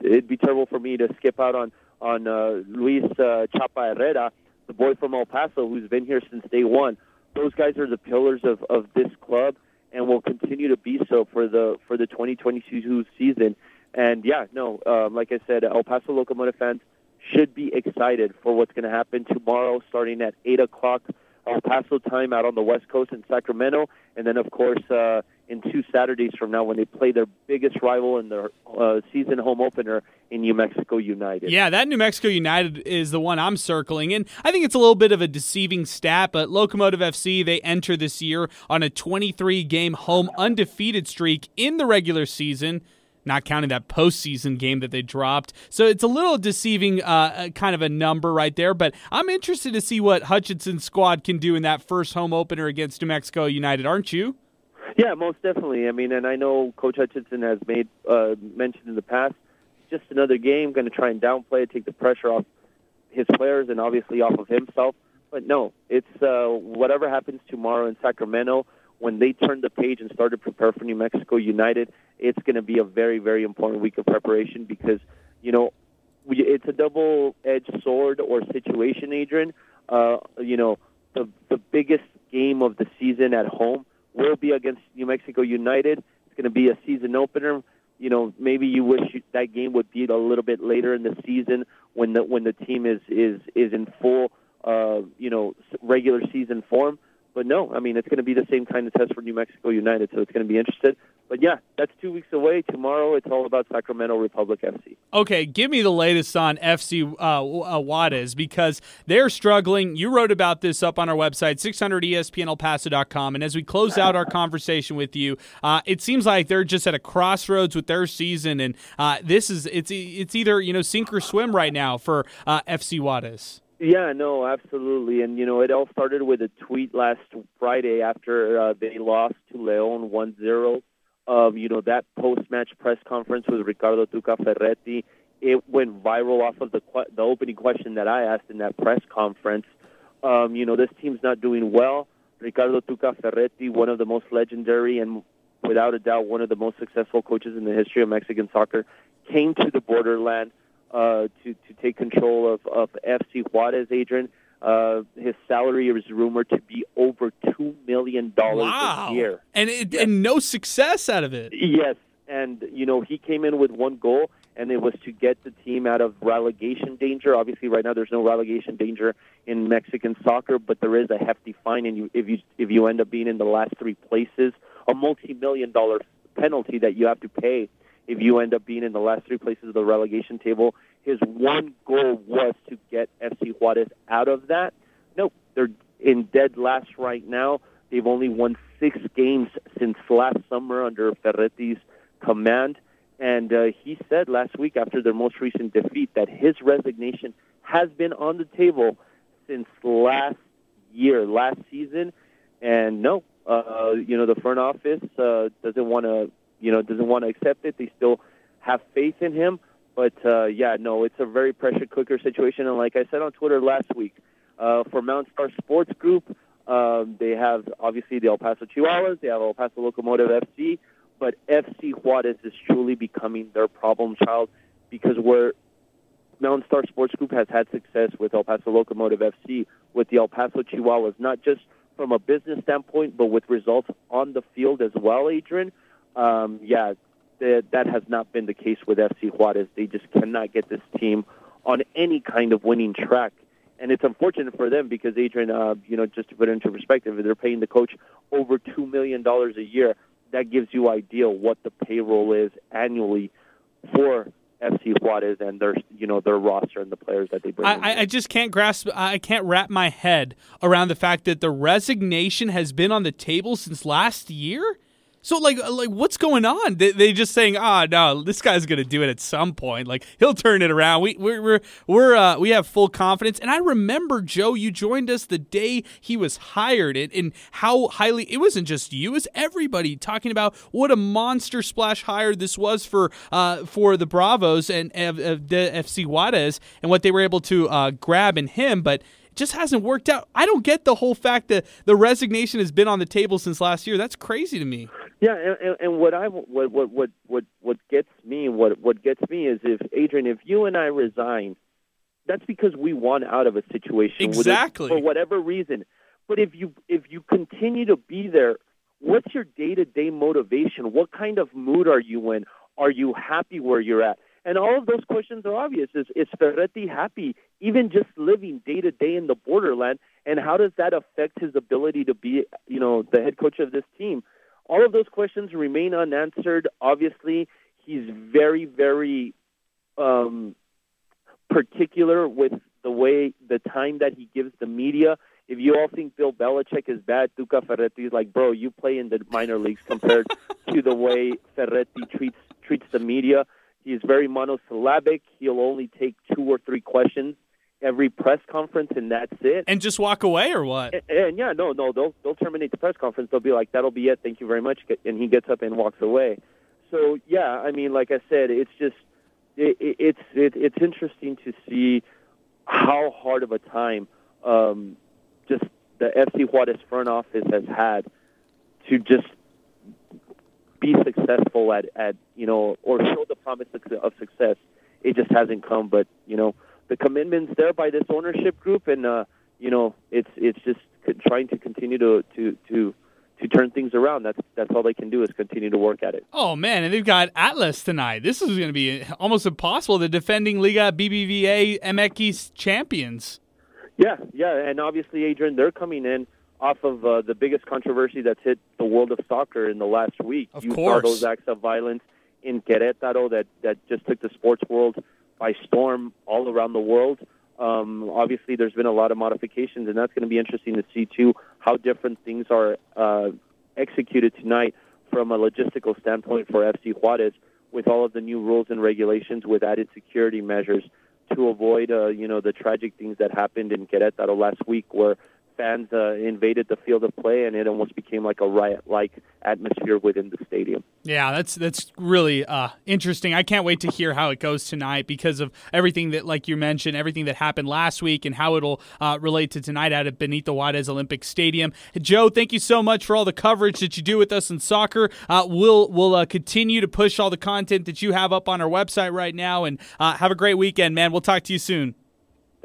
it'd be terrible for me to skip out on on uh, Luis uh, Chapa Herrera, the boy from El Paso who's been here since day one. Those guys are the pillars of, of this club and will continue to be so for the for the 2022 season. And yeah, no, um, like I said, El Paso Locomotive fans should be excited for what's going to happen tomorrow, starting at eight o'clock El Paso time out on the West Coast in Sacramento, and then of course uh, in two Saturdays from now when they play their biggest rival in their uh, season home opener in New Mexico United. Yeah, that New Mexico United is the one I'm circling. And I think it's a little bit of a deceiving stat, but Locomotive FC, they enter this year on a 23 game home undefeated streak in the regular season. Not counting that postseason game that they dropped. So it's a little deceiving, uh, kind of a number right there. But I'm interested to see what Hutchinson's squad can do in that first home opener against New Mexico United, aren't you? Yeah, most definitely. I mean, and I know Coach Hutchinson has made uh, mentioned in the past, just another game, going to try and downplay it, take the pressure off his players and obviously off of himself. But no, it's uh, whatever happens tomorrow in Sacramento when they turn the page and start to prepare for New Mexico United. It's going to be a very, very important week of preparation because you know we, it's a double-edged sword or situation, Adrian. Uh, you know, the the biggest game of the season at home will be against New Mexico United. It's going to be a season opener. You know, maybe you wish you, that game would be a little bit later in the season when the when the team is is is in full, uh, you know, regular season form. But no, I mean it's going to be the same kind of test for New Mexico United, so it's going to be interested. But yeah, that's two weeks away. Tomorrow, it's all about Sacramento Republic FC. Okay, give me the latest on FC uh, uh, Juarez because they're struggling. You wrote about this up on our website, 600ESPNElPaso.com. And as we close out our conversation with you, uh, it seems like they're just at a crossroads with their season, and uh, this is it's it's either you know sink or swim right now for uh, FC Juarez. Yeah, no, absolutely. And, you know, it all started with a tweet last Friday after uh, they lost to Leon 1 0. Um, you know, that post match press conference with Ricardo Tuca Ferretti, it went viral off of the, the opening question that I asked in that press conference. Um, you know, this team's not doing well. Ricardo Tuca Ferretti, one of the most legendary and without a doubt one of the most successful coaches in the history of Mexican soccer, came to the borderland uh, to to take control of of FC Juarez. Adrian, uh, his salary is rumored to be over two million dollars wow. a year, and it, yes. and no success out of it. Yes, and you know he came in with one goal, and it was to get the team out of relegation danger. Obviously, right now there's no relegation danger in Mexican soccer, but there is a hefty fine, and you if you if you end up being in the last three places, a multi-million dollar penalty that you have to pay if you end up being in the last three places of the relegation table. His one goal was to get FC Juarez out of that. No, they're in dead last right now. They've only won six games since last summer under Ferretti's command. And uh, he said last week after their most recent defeat that his resignation has been on the table since last year, last season. And no, uh, you know, the front office uh, doesn't want to, you know, doesn't want to accept it. They still have faith in him. But uh, yeah, no, it's a very pressure cooker situation. And like I said on Twitter last week, uh, for Mountain Star Sports Group, um, they have obviously the El Paso Chihuahuas, they have El Paso Locomotive FC, but FC Juarez is truly becoming their problem child because where Mountain Star Sports Group has had success with El Paso Locomotive FC, with the El Paso Chihuahuas, not just from a business standpoint, but with results on the field as well, Adrian. Um, yeah, that, that has not been the case with FC Juarez. They just cannot get this team on any kind of winning track. And it's unfortunate for them because Adrian, uh, you know, just to put it into perspective, they're paying the coach over two million dollars a year. That gives you idea what the payroll is annually for FC Juarez and their you know their roster and the players that they bring. I, I just can't grasp. I can't wrap my head around the fact that the resignation has been on the table since last year. So like uh, like what's going on? They, they just saying, ah, oh, no, this guy's gonna do it at some point. Like he'll turn it around. We we're we're, we're uh, we have full confidence. And I remember Joe, you joined us the day he was hired, and, and how highly it wasn't just you, it was everybody talking about what a monster splash hire this was for uh, for the Bravos and uh, the FC Juarez and what they were able to uh, grab in him, but it just hasn't worked out. I don't get the whole fact that the resignation has been on the table since last year. That's crazy to me. Yeah, and, and what I what what what what what gets me what what gets me is if Adrian, if you and I resign, that's because we want out of a situation exactly for whatever reason. But if you if you continue to be there, what's your day to day motivation? What kind of mood are you in? Are you happy where you're at? And all of those questions are obvious. Is is Ferretti happy, even just living day to day in the borderland? And how does that affect his ability to be, you know, the head coach of this team? All of those questions remain unanswered. Obviously, he's very, very um, particular with the way, the time that he gives the media. If you all think Bill Belichick is bad, Tuca Ferretti is like, bro, you play in the minor leagues compared [laughs] to the way Ferretti treats treats the media. He is very monosyllabic. He'll only take two or three questions every press conference and that's it. And just walk away or what? And, and, yeah, no, no, they'll they'll terminate the press conference. They'll be like, "That'll be it. Thank you very much," and he gets up and walks away. So yeah, I mean, like I said, it's just it, it, it's it, it's interesting to see how hard of a time um, just the FC Juarez front office has had to just be successful at at you know or show the promise of success. It just hasn't come, but you know the commitments there by this ownership group, and uh, you know, it's it's just trying to continue to to to to turn things around. That's that's all they can do is continue to work at it. Oh man, and they've got Atlas tonight. This is going to be almost impossible. The defending Liga BBVA MX champions. Yeah, yeah, and obviously, Adrian, they're coming in off of uh, the biggest controversy that's hit the world of soccer in the last week. Of you course. saw those acts of violence in Querétaro that that just took the sports world by storm all around the world. Um, obviously, there's been a lot of modifications, and that's going to be interesting to see too how different things are uh, executed tonight from a logistical standpoint for FC Juarez, with all of the new rules and regulations, with added security measures to avoid, uh, you know, the tragic things that happened in Querétaro last week, where fans uh, invaded the field of play, and it almost became like a riot-like atmosphere within the stadium. Yeah, that's that's really uh, interesting. I can't wait to hear how it goes tonight because of everything that, like you mentioned, everything that happened last week and how it'll uh, relate to tonight out at Benito Juarez Olympic Stadium. Joe, thank you so much for all the coverage that you do with us in soccer. Uh, we'll we'll uh, continue to push all the content that you have up on our website right now, and uh, have a great weekend, man. We'll talk to you soon.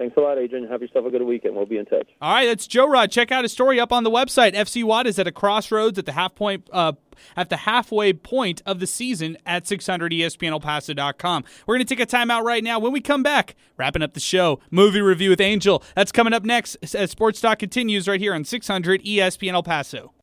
Thanks a lot, Adrian. Have yourself a good weekend. We'll be in touch. All right, that's Joe Rod. Check out his story up on the website. FC Juarez at a crossroads at the half point, uh, at the halfway point of the season at 600ESPNElPaso.com. We're going to take a timeout right now. When we come back, wrapping up the show, movie review with Angel. That's coming up next as Sports Talk continues right here on 600 ESPN El Paso.